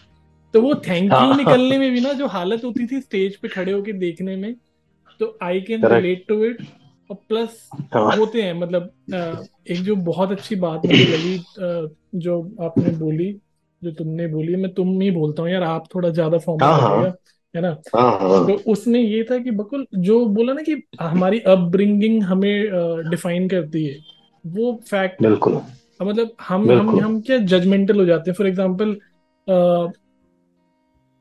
तो वो थैंक यू निकलने में भी ना जो हालत होती थी स्टेज पे खड़े होके देखने में तो I can relate to it और प्लस होते हैं मतलब एक जो बहुत अच्छी बात मुझे लगी जो आपने बोली जो तुमने बोली मैं तुम ही बोलता हूँ यार आप थोड़ा ज़्यादा फॉर्म हाँ, हाँ। है ना हाँ, तो उसमें ये था कि बकुल जो बोला ना कि हमारी अपब्रिंगिंग हमें डिफाइन करती है वो फैक्ट
बिल्कुल।
मतलब हम हम हम क्या जजमेंटल हो जाते हैं? फॉर एग्जांपल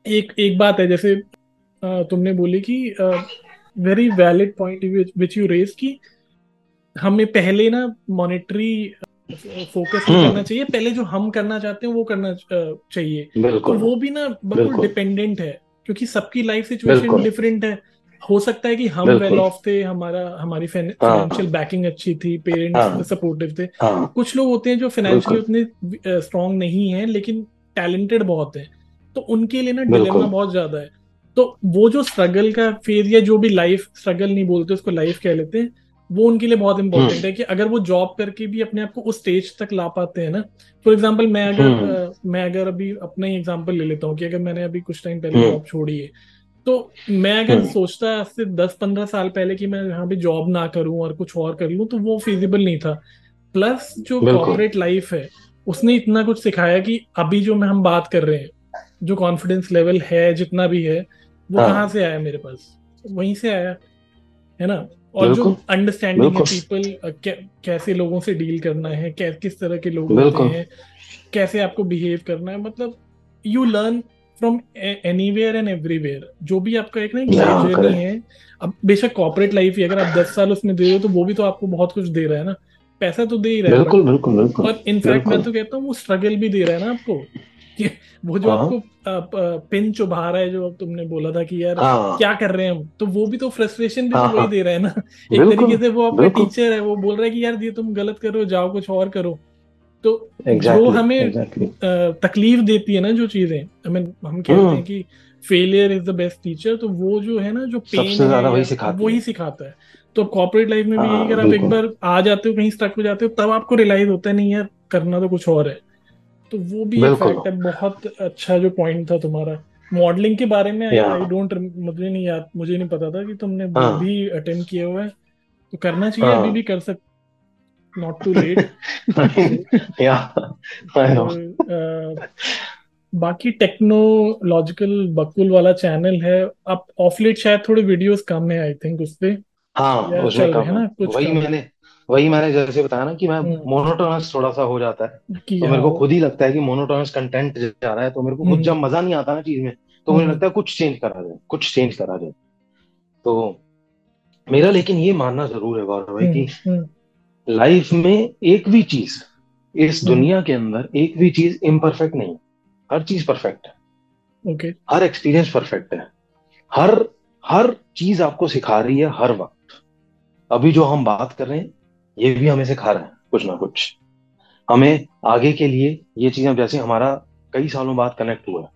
एक एक बात है जैसे तुमने बोली कि very valid point which you raise की हमें पहले ना मॉनेटरी फोकस नहीं करना चाहिए पहले जो हम करना चाहते हैं वो करना चाहिए। तो वो भी ना बिल्कुल। डिपेंडेंट है। क्योंकि सबकी लाइफ सिचुएशन डिफरेंट है। हो सकता है कि हम वेल ऑफ़ थे हमारा हमारी फाइनेंशियल बैकिंग हाँ। अच्छी थी पेरेंट्स सपोर्टिव थे। हाँ। कुछ लोग होते हैं जो फाइनेंशियली उतने स्ट्रांग नहीं है लेकिन टैलेंटेड बहुत है। तो उनके लिए ना डिलेमा बहुत ज़्यादा है। तो वो जो स्ट्रगल का फ़ेज़ या जो भी लाइफ स्ट्रगल नहीं बोलते उसको लाइफ कह लेते हैं। वो उनके लिए बहुत इंपॉर्टेंट हम्म। है कि अगर वो जॉब करके भी अपने आप को उस स्टेज तक ला पाते हैं ना। फॉर एग्ज़ाम्पल मैं अगर हम्म। मैं अगर अभी अपना ही एग्ज़ाम्पल ले लेता हूँ कि अगर मैंने अभी कुछ टाइम पहले जॉब हम्म। छोड़ी है। तो मैं अगर सोचता आज से दस पंद्रह साल पहले कि मैं यहाँ पे जॉब ना करूँ और कुछ और कर लूँ तो वो फिजिबल नहीं था। प्लस जो कॉर्पोरेट लाइफ है उसने इतना कुछ सिखाया कि अभी जो मैं हम बात कर रहे हैं जो कॉन्फिडेंस लेवल है जितना भी है वो
हाँ।
कहाँ से आया मेरे पास? वहीं से आया है ना? और जो अंडरस्टैंडिंग है पीपल कैसे लोगों से डील करना है किस तरह के लोग होते हैं कैसे आपको बिहेव करना है मतलब you learn from anywhere and everywhere जो भी आपका एक ना जर्नी है अब बेशक कॉर्पोरेट लाइफ ही अगर आप दस साल उसमें दे रहे हो तो वो भी तो आपको बहुत कुछ दे रहा है ना। पैसा तो दे ही रहा है
बिल्कुल बिल्कुल बिल्कुल।
और इनफैक्ट मैं तो कहता हूँ वो स्ट्रगल भी दे रहा है ना आपको। वो जो
हाँ।
आपको पिन चुभा रहा है जो तुमने बोला था कि यार
हाँ।
क्या कर रहे हैं हम? तो वो भी तो फ्रस्ट्रेशन भी
हाँ
वही
हाँ।
दे रहा है ना। एक तरीके से वो आपका टीचर है वो बोल रहा है कि यार ये तुम गलत कर रहे हो जाओ कुछ और करो। तो exactly,
जो
हमें अ, तकलीफ़ देती है ना जो चीज़ें आई मीन हम कहते हैं
हम्म
कि failure is the best teacher तो वो जो है ना जो पेन
सबसे ज़्यादा वही सिखाती
वही सिखाता है। तो कॉर्पोरेट लाइफ में भी यही
हाँ
अगर आप एक बार आ जाते हो कहीं स्टक हो जाते हो तब आपको रियलाइज़ होता है नहीं यार करना तो कुछ और है। तो वो भी एक फैक्ट है बहुत अच्छा जो पॉइंट था तुम्हारा। मॉडलिंग के बारे में आई डोंट मुझे नहीं याद मुझे नहीं पता था कि तुमने
हाँ।
भी अटेम्प्ट किया हुआ है। तो करना चाहिए अभी
हाँ
भी कर सक नॉट टू लेट
या आई नो
बाकी टेक्नोलॉजिकल बकुल वाला चैनल है। अब ऑफ़ लेट शायद थोड़े वीडियोस कम है आई थिंक उस पे
हाँ उसमें कम
है ना कुछ
वही मैंने वही मैंने जैसे बताया ना कि मैं
हम्म।
मोनोटोनस थोड़ा सा हो जाता है। तो मेरे को खुद ही लगता है कि मोनोटोनस कंटेंट जा रहा है तो मेरे को खुद
हम्म।
जब मज़ा नहीं आता ना चीज़ में तो मुझे
हम्म।
लगता है कुछ चेंज करा जाए कुछ चेंज करा जाए। तो मेरा लेकिन ये मानना ज़रूर है गौरव भाई
हम्म
कि
हम्म
लाइफ में एक भी चीज़ इस
हम्म।
दुनिया के अंदर एक भी चीज़ इम्परफेक्ट नहीं हर चीज़ परफेक्ट है।
ओके
हर एक्सपीरियंस परफेक्ट है। हर हर चीज़ आपको सिखा रही है हर वक्त। अभी जो हम बात कर रहे हैं ये भी हमें सिखा रहा है कुछ ना कुछ। हमें आगे के लिए ये चीज़ें जैसे हमारा कई सालों बाद कनेक्ट हुआ है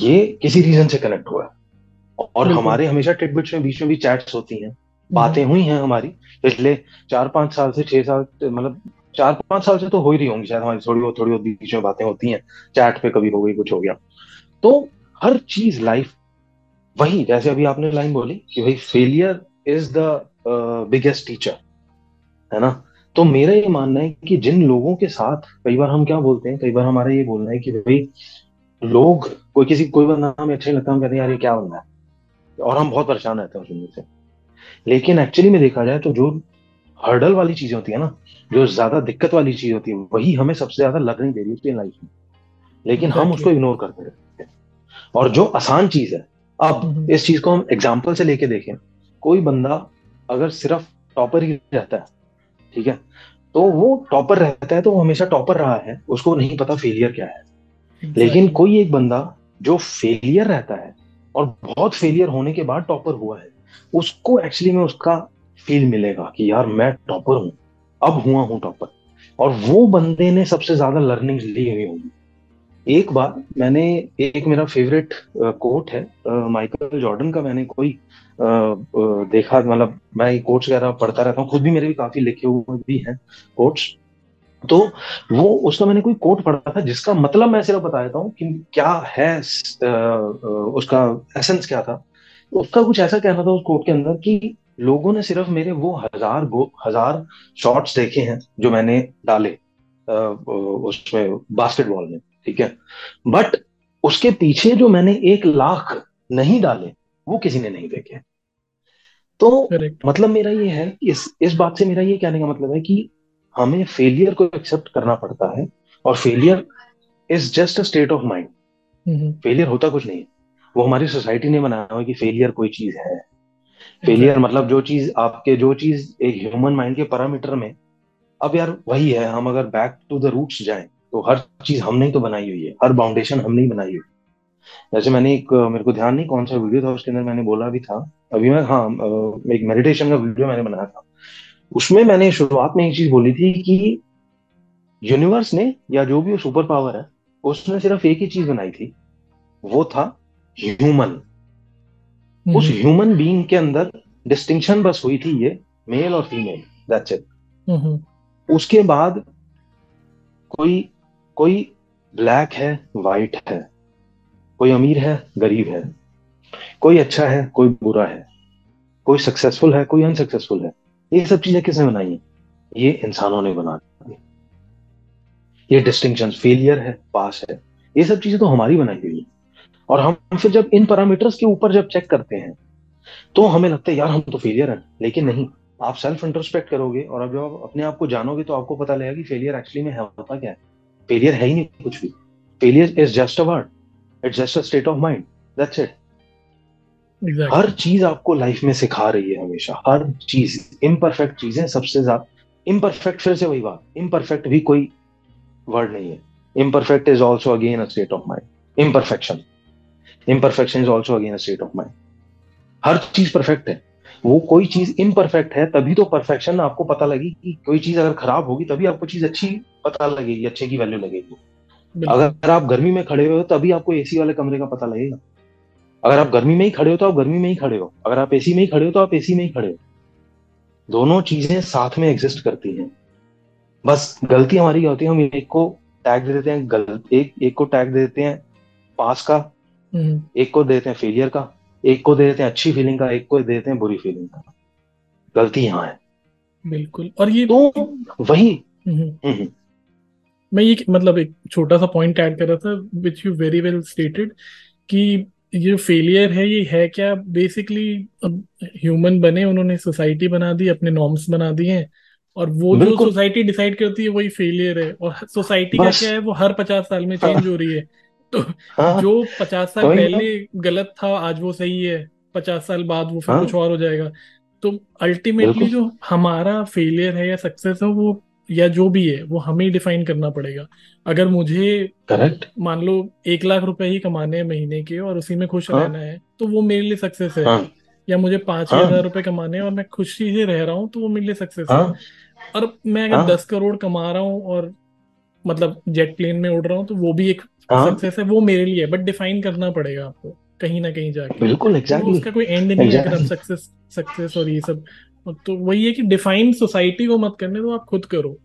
ये किसी रीजन से कनेक्ट हुआ है। और हमारे हमेशा टिटबिट्स में बीच में भी चैट्स होती हैं
हम्म।
बातें हुई हैं हमारी पिछले चार पाँच साल से छह साल मतलब चार पाँच साल से तो हो ही रही होंगी शायद हमारी थोड़ी बहुत थोड़ी बहुत बीच में बातें होती हैं चैट पे कभी हो गई कुछ हो गया। तो हर चीज़ लाइफ वही जैसे अभी आपने लाइन बोली कि भाई failure is the biggest teacher है ना? तो मेरा ये मानना है कि जिन लोगों के साथ कई बार हम क्या बोलते हैं? कई बार हमारा ये बोलना है कि भाई लोग कोई किसी कोई बंदा हमें अच्छा नहीं लगता हम कहते हैं यार ये क्या बंदा है? और हम बहुत परेशान रहते हैं सुनने से। लेकिन एक्चुअली में देखा जाए तो जो हर्डल वाली चीज़ें होती है ना जो ज़्यादा दिक्कत वाली चीज़ होती है वही हमें सबसे ज़्यादा लर्निंग दे रही होती है लाइफ में। लेकिन हम उसको इग्नोर करते रहते हैं। और जो आसान चीज़ है अब
हम्म
इस चीज़ को हम एग्ज़ाम्पल से लेके देखें कोई बंदा अगर सिर्फ़ टॉपर ही रहता है ठीक है? तो वो टॉपर रहता है तो वो हमेशा टॉपर रहा है। उसको नहीं पता फेलियर क्या है। लेकिन कोई एक बंदा जो फेलियर रहता है और बहुत फेलियर होने के बाद टॉपर हुआ है उसको एक्चुअली में उसका फील मिलेगा कि यार मैं टॉपर हूँ अब हुआ हूँ टॉपर और वो बंदे ने सबसे ज़्यादा लर्निंग ली हुई होगी। एक बार मैंने एक मेरा फेवरेट कोट है माइकल जॉर्डन का मैंने कोई देखा मतलब मैं कोट्स वगैरह पढ़ता रहता हूँ, खुद भी मेरे भी काफ़ी लिखे हुए भी हैं कोट्स तो वो उसका मैंने कोई कोट पढ़ा था जिसका मतलब मैं सिर्फ़ बता देता हूँ कि क्या है उसका एसेंस क्या था। उसका कुछ ऐसा कहना था उस कोट के अंदर कि लोगों ने सिर्फ़ मेरे वो हज़ार गो, हज़ार शॉट्स देखे हैं जो मैंने डाले उसमें बास्केटबॉल में, ठीक है? बट उसके पीछे जो मैंने एक लाख नहीं डाले वो किसी ने नहीं देखे। तो
करेक्ट
मतलब मेरा ये है इस इस बात से मेरा ये कहने का मतलब है कि हमें फेलियर को एक्सेप्ट करना पड़ता है और failure is just a state of mind failure होता कुछ नहीं वो हमारी सोसाइटी ने बनाया हुआ है कि फेलियर कोई चीज़ है। फेलियर मतलब जो चीज़ आपके जो चीज़ एक ह्यूमन माइंड के पैरामीटर में अब यार वही है हम अगर बैक टू द रूट्स जाएँ तो हर चीज़ हमने ही तो बनाई हुई है हर बाउंडेशन हमने ही बनाई हुई है। जैसे मैंने एक मेरे को ध्यान नहीं कौन सा वीडियो था उसके अंदर मैंने बोला भी था। अभी मैं हाँ एक मेडिटेशन का वीडियो मैंने बनाया था। उसमें मैंने शुरुआत में एक चीज़ बोली थी कि यूनिवर्स ने या जो भी सुपर पावर है उसने सिर्फ़ एक ही चीज़ बनाई थी। वो था ह्यूमन उस ह्यूमन बीइंग के अंदर डिस्टिंक्शन बस हुई थी ये मेल और फीमेल दैट्स इट उसके बाद कोई कोई ब्लैक है वाइट है कोई अमीर है, गरीब है। कोई अच्छा है, कोई बुरा है। कोई सक्सेसफुल है, कोई अनसक्सेसफुल है। ये सब चीज़ें किसने बनाई है? ये इंसानों ने बना दी। ये डिस्टिंक्शन फेलियर है पास है। ये सब चीज़ें तो हमारी बनाई हुई है। और हम फिर जब इन पैरामीटर्स के ऊपर जब चेक करते हैं तो हमें लगता है, यार, हम तो फेलियर हैं। लेकिन नहीं, आप सेल्फ इंट्रोस्पेक्ट करोगे और अब जब आप अपने आप को जानोगे तो आपको पता लगेगा कि फेलियर एक्चुअली में है होता क्या है। फेलियर है ही नहीं कुछ भी। Failure is just a word it's just a state of mind that's it
exactly.
हर चीज़ आपको लाइफ में सिखा रही है हमेशा। हर चीज़। इम्परफेक्ट चीज़ें सबसे ज़्यादा। इम्परफेक्ट फिर से वही बात। इम्परफेक्ट भी कोई वर्ड नहीं है। Imperfect is also again a state of mind imperfection imperfection is also again a state of mind हर चीज़ परफेक्ट है। वो कोई चीज़ इम्परफेक्ट है तभी तो परफेक्शन आपको पता लगी कि कोई चीज़ अगर खराब होगी तभी आपको चीज़ अच्छी पता लगेगी अच्छे की वैल्यू लगेगी। अगर आप गर्मी में खड़े हो तभी आपको एसी वाले कमरे का पता लगेगा। अगर आप गर्मी में ही खड़े हो तो आप गर्मी में ही खड़े हो। अगर आप एसी में ही खड़े हो तो आप एसी में ही खड़े हो। दोनों चीज़ें साथ में एग्जिस्ट करती हैं। बस गलती हमारी क्या होती है हम एक को टैग दे देते हैं गलत एक एक को टैग दे देते हैं पास का
हम्म,
एक को दे देते हैं फेलियर का एक को दे देते हैं अच्छी फीलिंग का एक को दे देते हैं बुरी फीलिंग का। गलती यहाँ है।
बिल्कुल। और ये
तो वही
हम्म,
हम्म,
मैं ये मतलब एक छोटा सा पॉइंट ऐड कर रहा था which you very well stated कि ये फेलियर है ये है क्या? बेसिकली अब ह्यूमन बने उन्होंने सोसाइटी बना दी अपने नॉर्म्स बना दिए हैं और वो जो सोसाइटी डिसाइड करती है वही फेलियर है। और सोसाइटी का क्या है वो हर पचास साल में चेंज हो रही है। तो
हाँ।
जो पचास साल पहले गलत था आज वो सही है। पचास साल बाद वो फिर
हाँ।
कुछ और हो जाएगा। तो अल्टीमेटली जो हमारा फेलियर है या सक्सेस है वो या जो भी है वो हमें डिफाइन करना पड़ेगा। अगर मुझे
करेक्ट
मान लो एक लाख रुपए ही कमाने हैं महीने के और उसी में खुश
हाँ।
रहना है तो वो मेरे लिए सक्सेस है।
हाँ।
या मुझे पाँच ही। हज़ार रुपए कमाने हैं और मैं खुशी से रह रहा हूँ तो वो मेरे लिए सक्सेस है।
हाँ।
और मैं अगर
हाँ।
दस करोड़ कमा रहा हूँ और मतलब जेट प्लेन में उड़ रहा हूँ तो वो भी एक सक्सेस है वो मेरे लिए बट डिफाइन करना पड़ेगा आपको कहीं ना कहीं जाके।
बिल्कुल
तो उसका कोई एंड नहीं है अगर आप सक्सेस सक्सेस और ये सब तो वही है कि डिफाइन सोसाइटी को मत करने दो आप खुद करो।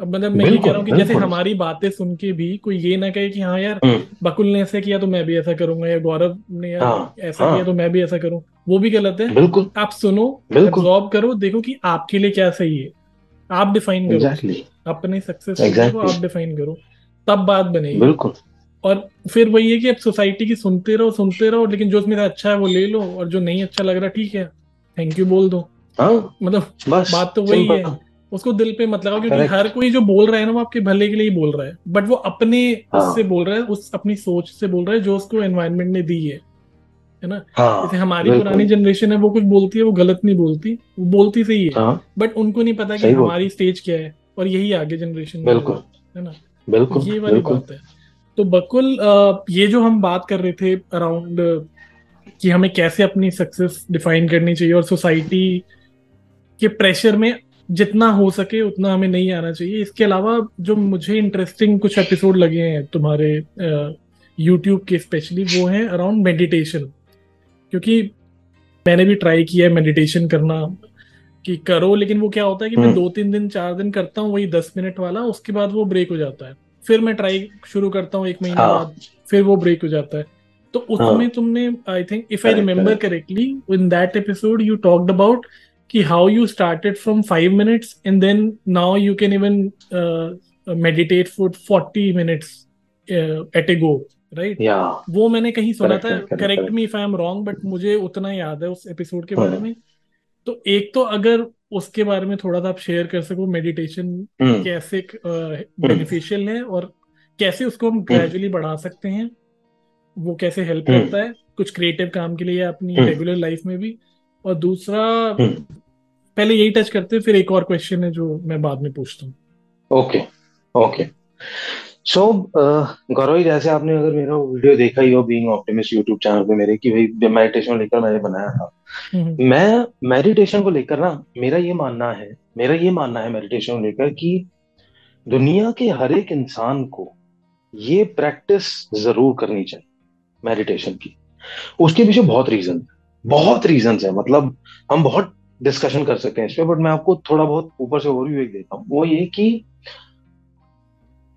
अब मतलब मैं ये कह रहा हूँ कि जैसे हमारी बातें सुन के भी कोई ये ना कहे कि हाँ यार
हम्म,
बकुल ने ऐसा किया तो मैं भी ऐसा करूँगा या गौरव ने यार
हाँ
ऐसा
हाँ, किया
तो मैं भी ऐसा करूँ। वो भी गलत है।
बिल्कुल।
आप सुनो एब्जॉर्ब करो देखो कि आपके लिए क्या सही है। आप डिफाइन करो। अपने सक्सेसफुल को आप डिफाइन करो। तब बात बनेगी।
बिल्कुल।
और फिर वही है कि आप सोसाइटी की सुनते रहो सुनते रहो लेकिन जो उसमें अच्छा है वो ले लो और जो नहीं अच्छा लग रहा ठीक है। थैंक यू बोल दो।
हाँ?
मतलब
बस
बात तो वही है। उसको दिल पे मत लगाओ क्योंकि हर कोई जो बोल रहा है ना वो आपके भले के लिए ही बोल रहा है। बट वो अपने उससे
हाँ
बोल रहा है उस अपनी सोच से बोल रहा है जो उसको एनवायरनमेंट ने दी है। है ना? जैसे
हाँ
हमारी पुरानी जनरेशन है वो कुछ बोलती है वो गलत नहीं बोलती। वो बोलती सही है।
हाँ।
बट उनको नहीं पता कि हमारी स्टेज क्या है और यही आगे जनरेशन
बिल्कुल।
है ना?
बिल्कुल
ये वाली बात है। तो बकुल ये जो हम बात कर रहे थे अराउंड कि हमें कैसे अपनी सक्सेस डिफाइन करनी चाहिए और सोसाइटी के प्रेशर में जितना हो सके उतना हमें नहीं आना चाहिए। इसके अलावा जो मुझे इंटरेस्टिंग कुछ एपिसोड लगे हैं तुम्हारे यूट्यूब के स्पेशली वो हैं अराउंड मेडिटेशन क्योंकि मैंने भी ट्राई किया है मेडिटेशन करना कि करो लेकिन वो क्या होता है कि मैं
हम्म।
दो तीन दिन चार दिन करता हूँ वही दस मिनट वाला उसके बाद वो ब्रेक हो जाता है। फिर मैं ट्राई शुरू करता हूँ एक महीने
हाँ।
बाद फिर वो ब्रेक हो जाता है। तो
हाँ।
उसमें तुमने I think if I remember correctly in that episode you talked about कि how you started from five minutes and then now you can even meditate for forty minutes at a go right वो मैंने कहीं सुना था
correct
me if I am wrong but मुझे उतना याद है उस एपिसोड के बारे
हम्म
में। तो एक तो अगर उसके बारे में थोड़ा सा आप शेयर कर सको मेडिटेशन
हम्म।
कैसे
हम्म।
बेनिफिशियल है और कैसे उसको हम
हम्म।
ग्रेजुअली बढ़ा सकते हैं वो कैसे हेल्प
हम्म।
करता है कुछ क्रिएटिव काम के लिए अपनी
हम्म।
रेगुलर लाइफ में भी। और दूसरा
हम्म।
पहले यही टच करते हैं फिर एक और क्वेश्चन है जो मैं बाद में पूछता हूँ।
ओके ओके सो गौरव जैसे आपने अगर मेरा वीडियो देखा ही हो बीइंग ऑप्टिमिस्ट यूट्यूब चैनल पे मेरे कि भाई मेडिटेशन लेकर मैंने बनाया था।
हम्म
मैं मेडिटेशन को लेकर ना मेरा ये मानना है मेरा ये मानना है मेडिटेशन को लेकर कि दुनिया के हर एक इंसान को ये प्रैक्टिस ज़रूर करनी चाहिए मेडिटेशन की। उसके पीछे बहुत रीजन बहुत रीजन है। मतलब हम बहुत डिस्कशन कर सकते हैं इस पे बट मैं आपको थोड़ा बहुत ऊपर से ओवरव्यू एक देता हूँ। वो ये कि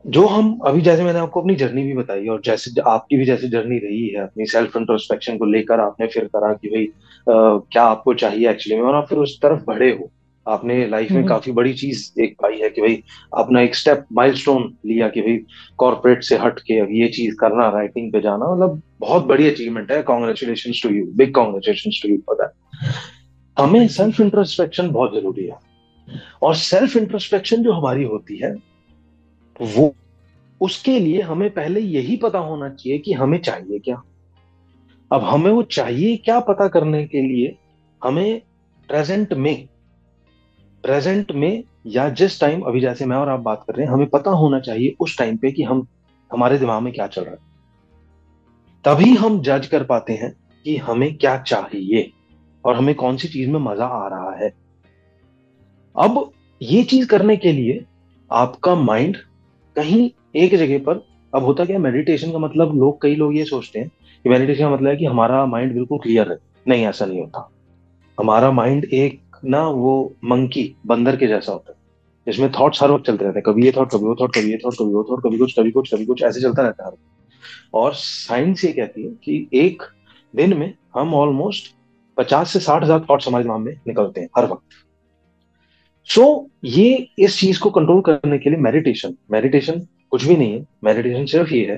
जो हम अभी जैसे मैंने आपको अपनी जर्नी भी बताई और जैसे आपकी भी जैसे जर्नी रही है अपनी सेल्फ इंट्रोस्पेक्शन को लेकर आपने फिर करा कि भाई क्या आपको चाहिए एक्चुअली में और आप फिर उस तरफ़ बढ़े हो। आपने लाइफ में
हम्म।
काफ़ी बड़ी चीज़ एक पाई है कि भाई अपना एक स्टेप माइलस्टोन लिया कि भाई कॉर्पोरेट से हट के अब ये चीज़ करना राइटिंग पे जाना मतलब बहुत बड़ी अचीवमेंट है। Congratulation to you big congratulation to you for that हमें सेल्फ इंट्रोस्पेक्शन बहुत ज़रूरी है। और सेल्फ इंट्रोस्पेक्शन जो हमारी होती है, वो उसके लिए हमें पहले यही पता होना चाहिए कि हमें चाहिए क्या। अब हमें वो चाहिए क्या पता करने के लिए हमें प्रेजेंट में प्रेजेंट में या जिस टाइम अभी जैसे मैं और आप बात कर रहे हैं, हमें पता होना चाहिए उस टाइम पे कि हम, हमारे दिमाग में क्या चल रहा है। तभी हम जज कर पाते हैं कि हमें क्या चाहिए। और हमें कौन सी चीज़ में मज़ा आ रहा है। अब ये चीज़ करने के लिए आपका माइंड कहीं एक जगह पर, अब होता क्या मेडिटेशन का मतलब लोग, कई लोग ये सोचते हैं कि मेडिटेशन का मतलब है कि हमारा माइंड बिल्कुल क्लियर है। नहीं, ऐसा नहीं होता। हमारा माइंड एक ना वो मंकी बंदर के जैसा होता है, जिसमें थॉट्स हर वक्त चलते रहते हैं। कभी ये थॉट कभी वो थॉट कभी ये थॉट कभी वो थॉट कभी कुछ कभी कुछ कभी कुछ, ऐसे चलता रहता है। और साइंस ये कहती है कि एक दिन में हम ऑलमोस्ट पचास से साठ हज़ार थॉट्स हमारे दिमाग में निकलते हैं हर वक्त। सो so, ये इस चीज़ को कंट्रोल करने के लिए मेडिटेशन मेडिटेशन कुछ भी नहीं है मेडिटेशन सिर्फ़ ये है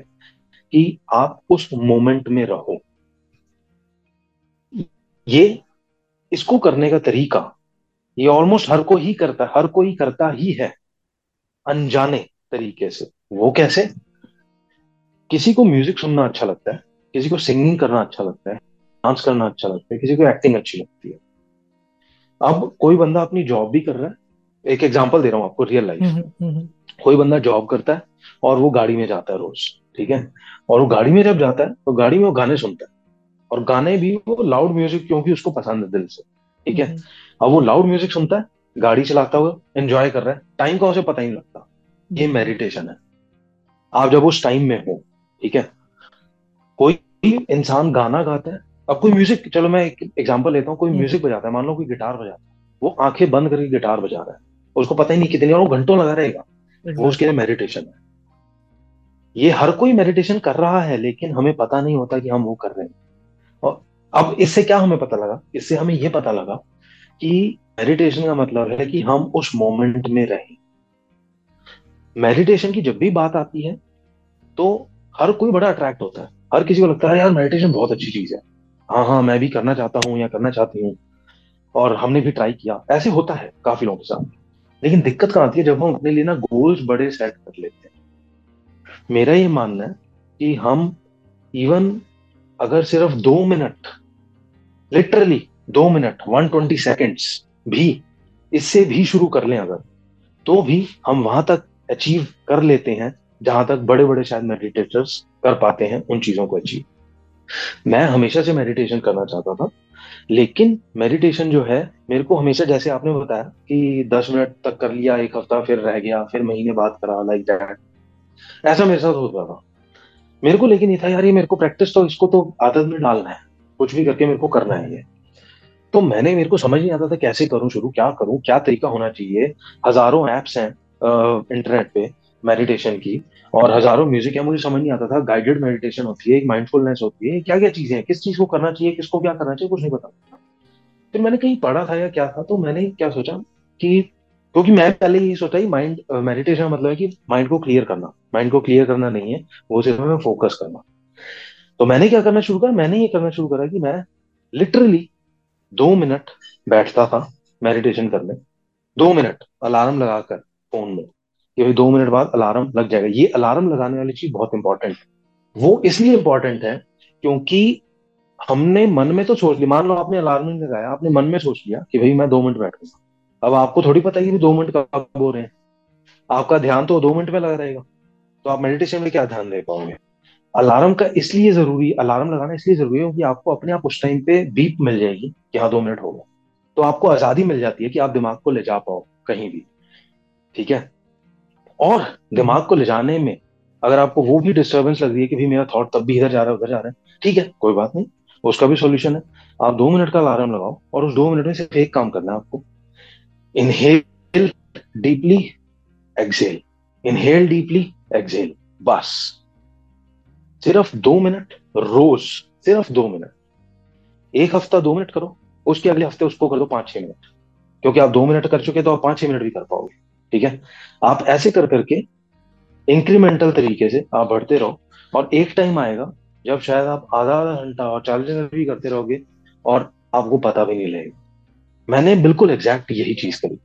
कि आप उस मोमेंट में रहो। ये इसको करने का तरीका ये ऑलमोस्ट हर को ही करता हर कोई करता ही है अनजाने तरीके से। वो कैसे? किसी को म्यूज़िक सुनना अच्छा लगता है किसी को सिंगिंग करना अच्छा लगता है डांस करना अच्छा लगता है किसी को एक्टिंग अच्छी लगती है। अब कोई बंदा अपनी जॉब भी कर रहा है एक एग्ज़ाम्पल दे रहा हूँ आपको रियल लाइफ
हम्म हम्म
कोई बंदा जॉब करता है और वो गाड़ी में जाता है रोज ठीक है? और वो गाड़ी में जब जाता है तो गाड़ी में वो गाने सुनता है। और गाने भी वो लाउड म्यूज़िक क्योंकि उसको पसंद है दिल से ठीक है?
हम्म।
अब वो लाउड म्यूज़िक सुनता है गाड़ी चलाता हुआ एंजॉय कर रहा है टाइम का उसे पता ही नहीं लगता। ये मेडिटेशन है। आप जब उस टाइम में हो ठीक है? कोई इंसान गाना गाता है अब कोई म्यूज़िक चलो मैं एक एग्ज़ाम्पल लेता हूँ कोई
हम्म।
म्यूज़िक बजाता है मान लो कोई गिटार बजाता है वो आँखें बंद करके गिटार बजा रहा है उसको पता ही नहीं कितनी और वो घंटों लगा रहेगा वो उसके लिए मेडिटेशन है। ये हर कोई मेडिटेशन कर रहा है लेकिन हमें पता नहीं होता कि हम वो कर रहे हैं। और अब इससे क्या हमें पता लगा? इससे हमें ये पता लगा कि मेडिटेशन का मतलब है कि हम उस मोमेंट में रहें। मेडिटेशन की जब भी बात आती है तो हर कोई बड़ा अट्रैक्ट होता है। हर किसी को लगता है यार मेडिटेशन बहुत अच्छी चीज़ है। हाँ हाँ मैं भी करना चाहता हूँ या करना चाहती हूँ। और हमने भी ट्राई किया। ऐसे होता है काफ़ी लोगों के साथ। लेकिन दिक्कत कहाँ आती है? जब हम अपने लिए ना गोल्स बड़े सेट कर लेते हैं। मेरा ये मानना है कि हम इवन अगर सिर्फ़ दो मिनट लिटरली दो मिनट वन ट्वेंटी सेकेंड्स भी इससे भी शुरू कर लें अगर तो भी हम वहाँ तक अचीव कर लेते हैं, जहाँ तक बड़े बड़े शायद मेडिटेटर्स कर पाते हैं उन चीज़ों को अचीव मैं हमेशा से मेडिटेशन करना चाहता था, लेकिन मेडिटेशन जो है, मेरे को हमेशा जैसे आपने बताया कि दस मिनट तक कर लिया, एक हफ़्ता फिर रह गया, फिर महीने बाद करा लाइक दैट ऐसा मेरे साथ होता था। मेरे को लेकिन ये था, यार, ये मेरे को प्रैक्टिस तो इसको तो आदत में डालना है, कुछ भी करके मेरे को करना है ये। तो मैंने, मेरे को समझ नहीं आता था कैसे करूँ शुरू, क्या करूँ, क्या तरीका होना चाहिए। हज़ारों एप्स हैं इंटरनेट पे मेडिटेशन की और हज़ारों म्यूज़िक है, मुझे समझ नहीं आता था। गाइडेड मेडिटेशन होती है, एक माइंडफुलनेस होती है। क्या क्या चीज़ें हैं? किस चीज़ को करना चाहिए, किसको क्या करना चाहिए, कुछ नहीं पता। फिर मैंने कहीं पढ़ा था या क्या था तो मैंने क्या सोचा कि क्योंकि मैं पहले यही सोचा माइंड मेडिटेशन मतलब है कि माइंड को क्लियर करना। माइंड को क्लियर करना नहीं है, वो सिर्फ़ हमें फोकस करना। तो मैंने क्या करना शुरू करा? मैंने ये करना शुरू करा कि मैं लिटरली दो मिनट बैठता था मेडिटेशन करने। दो मिनट अलार्म लगाकर फ़ोन में। कि भाई दो मिनट बाद अलार्म लग जाएगा। ये अलार्म लगाने वाली चीज़ बहुत इंपॉर्टेंट है। वो इसलिए इंपॉर्टेंट है क्योंकि हमने मन में तो सोच लिया। मान लो आपने अलार्म लगाया, आपने मन में सोच लिया कि भाई मैं दो मिनट बैठूँगा। अब आपको थोड़ी पता है कि दो मिनट कब हो रहे हैं। आपका ध्यान तो दो मिनट में लगा रहेगा। तो आप मेडिटेशन में क्या ध्यान दे पाओगे? अलार्म का इसलिए ज़रूरी, अलार्म लगाना इसलिए ज़रूरी है क्योंकि आपको अपने आप उस टाइम पे बीप मिल जाएगी कि हाँ दो मिनट हो गया। तो आपको आज़ादी मिल जाती है कि आप दिमाग को ले जा पाओ कहीं भी। ठीक है? और दिमाग को ले जाने में, अगर आपको वो भी डिस्टर्बेंस लग रही है कि भाई मेरा थॉट तब भी इधर जा रहा है, उधर जा रहा है, ठीक है, कोई बात नहीं, उसका भी सोल्यूशन है। आप दो मिनट का अलार्म लगाओ और उस दो मिनट में सिर्फ़ एक काम करना है आपको। Inhale deeply exhale inhale deeply exhale बस। सिर्फ़ दो मिनट रोज सिर्फ़ दो मिनट एक हफ़्ता दो मिनट करो, उसके अगले हफ़्ते उसको कर दो पाँच छह मिनट क्योंकि आप दो मिनट कर चुके तो आप पाँच छह मिनट भी कर पाओगे। ठीक है? आप ऐसे कर करके इंक्रीमेंटल तरीके से आप बढ़ते रहो और एक टाइम आएगा जब शायद आप आधा आधा घंटा और चालीस मिनट भी करते रहोगे और आपको पता भी नहीं लगेगा। मैंने बिल्कुल एग्जैक्ट यही चीज़ करी।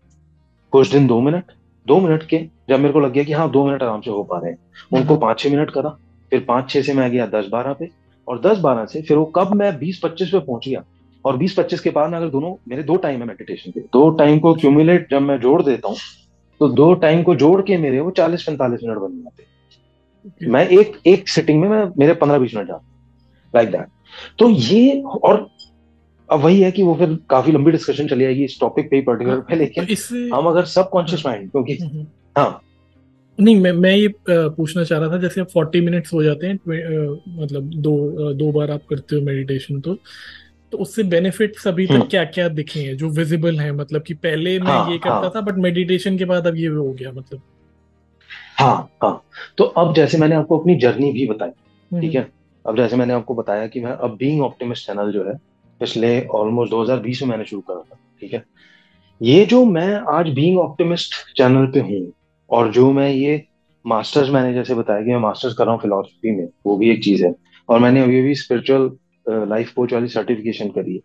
कुछ दिन दो मिनट दो मिनट के जब मेरे को लग गया कि हाँ दो मिनट आराम से हो पा रहे हैं। उनको पाँच छह मिनट करा फिर पाँच छह से मैं गया दस बारह पे और दस बारह से फिर वो कब मैं बीस पच्चीस पे पहुँच गया और बीस पच्चीस के बाद में अगर दोनों मेरे दो टाइम है मेडिटेशन के। दो टाइम को क्यूमुलेट जब मैं जोड़ देता हूँ तो दो टाइम को जोड़ के मेरे वो चालीस पैंतालीस मिनट बन जाते मैं एक एक सिटिंग में मैं मेरे पंद्रह बीस मिनट जाता लाइक दैट तो ये और अब वही है कि वो फिर काफ़ी लंबी डिस्कशन चली जाएगी इस टॉपिक पे पर्टिकुलर पे लेकिन तो हम अगर सब कॉन्शियस माइंड क्योंकि हम्म, हम्म। हाँ।
नहीं मैं मैं ये पूछना चाह रहा था जैसे अब फोर्टी मिनट्स हो जाते हैं मतलब दो दो बार आप करते हो मेडिटेशन तो तो उससे बेनिफिट्स अभी तक हम्म। क्या क्या दिखे हैं जो विजिबल हैं? मतलब कि पहले मैं हाँ, ये करता हाँ, था बट मेडिटेशन के बाद अब ये हो गया मतलब।
हाँ हाँ। तो अब जैसे मैंने आपको अपनी जर्नी भी बताई ठीक है? अब जैसे मैंने आपको बताया कि मैं अब बीइंग ऑप्टिमिस्ट चैनल जो है पिछले ऑलमोस्ट 2020 में मैंने शुरू करा था ठीक है? ये जो मैं आज बीइंग ऑप्टिमिस्ट चैनल पे हूँ और जो मैं ये मास्टर्स मैंने जैसे बताया कि मैं मास्टर्स कर रहा हूँ फिलोसफी में वो भी एक चीज़ है। और मैंने अभी अभी स्पिरिचुअल लाइफ कोच वाली सर्टिफिकेशन करी है।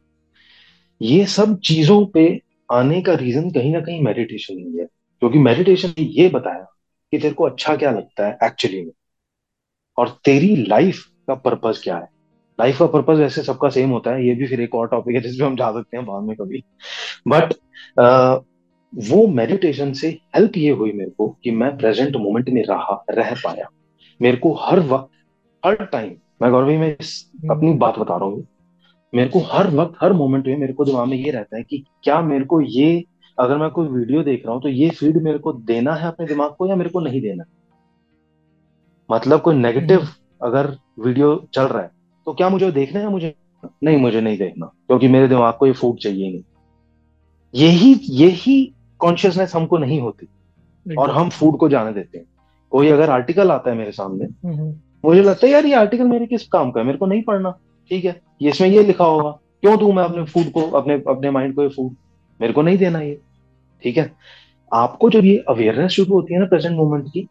ये सब चीज़ों पे आने का रीजन कहीं ना कहीं मेडिटेशन ही है। क्योंकि मेडिटेशन ने ये बताया कि तेरे को अच्छा क्या लगता है एक्चुअली में? और तेरी लाइफ का पर्पज क्या है? लाइफ का पर्पज वैसे सबका सेम होता है। ये भी फिर एक और टॉपिक है जिसपे हम जा सकते हैं बाद में कभी। बट वो मेडिटेशन से हेल्प ये हुई मेरे को कि मैं प्रेजेंट मोमेंट में रहा, रह पाया। मेरे को हर वक्त, हर टाइम मैं गौरवी में अपनी बात बता रहा हूँ। मेरे को हर वक्त हर मोमेंट में मेरे को दिमाग में ये रहता है कि क्या मेरे को ये अगर मैं कोई वीडियो देख रहा हूँ तो ये फ़ीड मेरे को देना है अपने दिमाग को या मेरे को नहीं देना? मतलब कोई नेगेटिव हम्म। अगर वीडियो चल रहा है तो क्या मुझे देखना है मुझे नहीं? मुझे नहीं देखना क्योंकि मेरे दिमाग को ये फ़ूड चाहिए नहीं। यही यही कॉन्शियसनेस हमको नहीं होती और हम फ़ूड को जाने देते हैं। कोई अगर आर्टिकल आता है मेरे सामने हम्म, हम्म। मुझे लगता है, यार, ये आर्टिकल मेरे किस काम का है? मेरे को नहीं पढ़ना। ठीक है, ये इसमें ये लिखा होगा। क्यों दू मैं अपने फ़ूड को, अपने अपने माइंड को ये फ़ूड मेरे को नहीं देना ये। ठीक है? आपको जब ये अवेयरनेस शुरू होती है ना प्रेजेंट मोमेंट की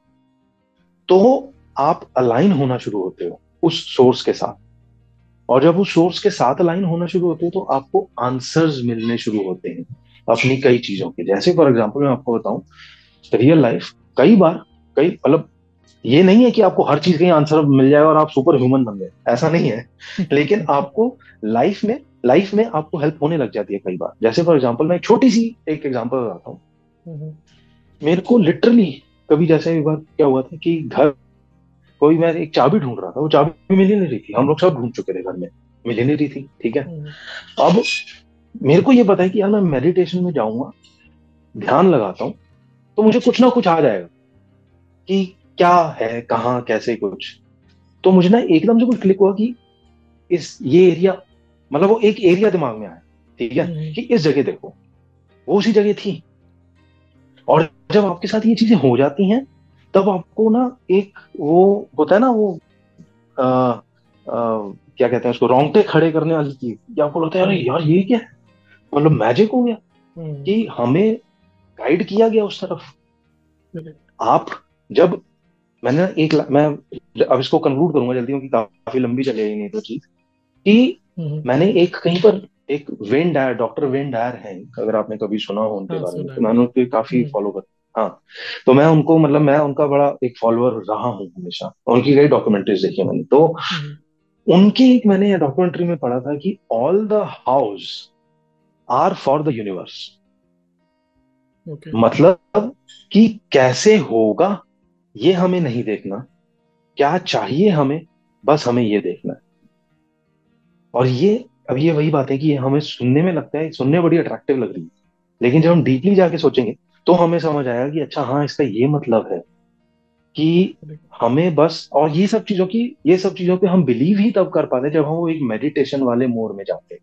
तो आप अलाइन होना शुरू होते हो उस सोर्स के साथ। और जब उस सोर्स के साथ अलाइन होना शुरू होते हैं तो आपको आंसर्स मिलने शुरू होते हैं अपनी कई चीज़ों के। जैसे फॉर एग्ज़ाम्पल मैं आपको बताऊँ रियल लाइफ कई बार, कई मतलब ये नहीं है कि आपको हर चीज़ का आंसर मिल जाएगा और आप सुपर ह्यूमन बन गए। ऐसा नहीं है। *laughs* लेकिन आपको लाइफ में लाइफ में आपको हेल्प होने लग जाती है कई बार। जैसे फॉर एग्ज़ाम्पल मैं छोटी सी एक एग्ज़ाम्पल बताता हूँ। मेरे को लिटरली कभी जैसे एक बार क्या हुआ था कि घर कोई मैं एक चाबी ढूंढ रहा था वो चाबी मिल ही नहीं रही थी। हम लोग सब ढूंढ चुके थे घर में। मिल ही नहीं रही थी ठीक है? हम्म। अब मेरे को ये पता है कि यार मैं मेडिटेशन में जाऊँगा ध्यान लगाता हूँ तो मुझे कुछ ना कुछ आ जाएगा कि क्या है कहाँ कैसे कुछ? तो मुझे ना एकदम से कुछ क्लिक हुआ कि इस ये एरिया मतलब वो एक एरिया दिमाग में आया ठीक है? हम्म। कि इस जगह देखो वो उसी जगह थी। और जब आपके साथ ये चीज़ें हो जाती हैं तब आपको ना एक वो होता है ना वो आ, आ, क्या कहते हैं उसको रोंगटे खड़े करने वाली चीज़। आपको लगता है यार यार ये क्या है? मतलब मैजिक हो गया हम्म। कि हमें गाइड किया गया उस तरफ़। आप जब मैंने ना एक मैं अब इसको कंक्लूड करूँगा जल्दी क्योंकि काफ़ी लंबी चलेगी नहीं तो चीज़ कि हम्म। मैंने एक कहीं पर एक Wayne Dyer doctor Wayne Dyer है अगर आपने कभी सुना हो उनके हाँ, बारे में तो मैंने उनके काफ़ी फॉलो हम्म। कर हाँ तो मैं उनको मतलब मैं उनका बड़ा एक फॉलोअर रहा हूँ हमेशा उनकी कई डॉक्यूमेंट्रीज देखी मैंने तो हम्म। उनकी एक मैंने डॉक्यूमेंट्री में पढ़ा था कि all the house are for the universe मतलब कि कैसे होगा ये हमें नहीं देखना। क्या चाहिए हमें? बस हमें ये देखना है। और ये, अब ये वही बात है कि हमें सुनने में लगता है, सुनने बड़ी अट्रैक्टिव लग रही है। लेकिन जब हम डीपली जाके सोचेंगे तो हमें समझ आएगा कि अच्छा हाँ इसका ये मतलब है कि हमें बस, और ये सब चीज़ों की, ये सब चीज़ों पे हम बिलीव ही तब कर पाते जब हम वो एक मेडिटेशन वाले मोड में जाते हैं।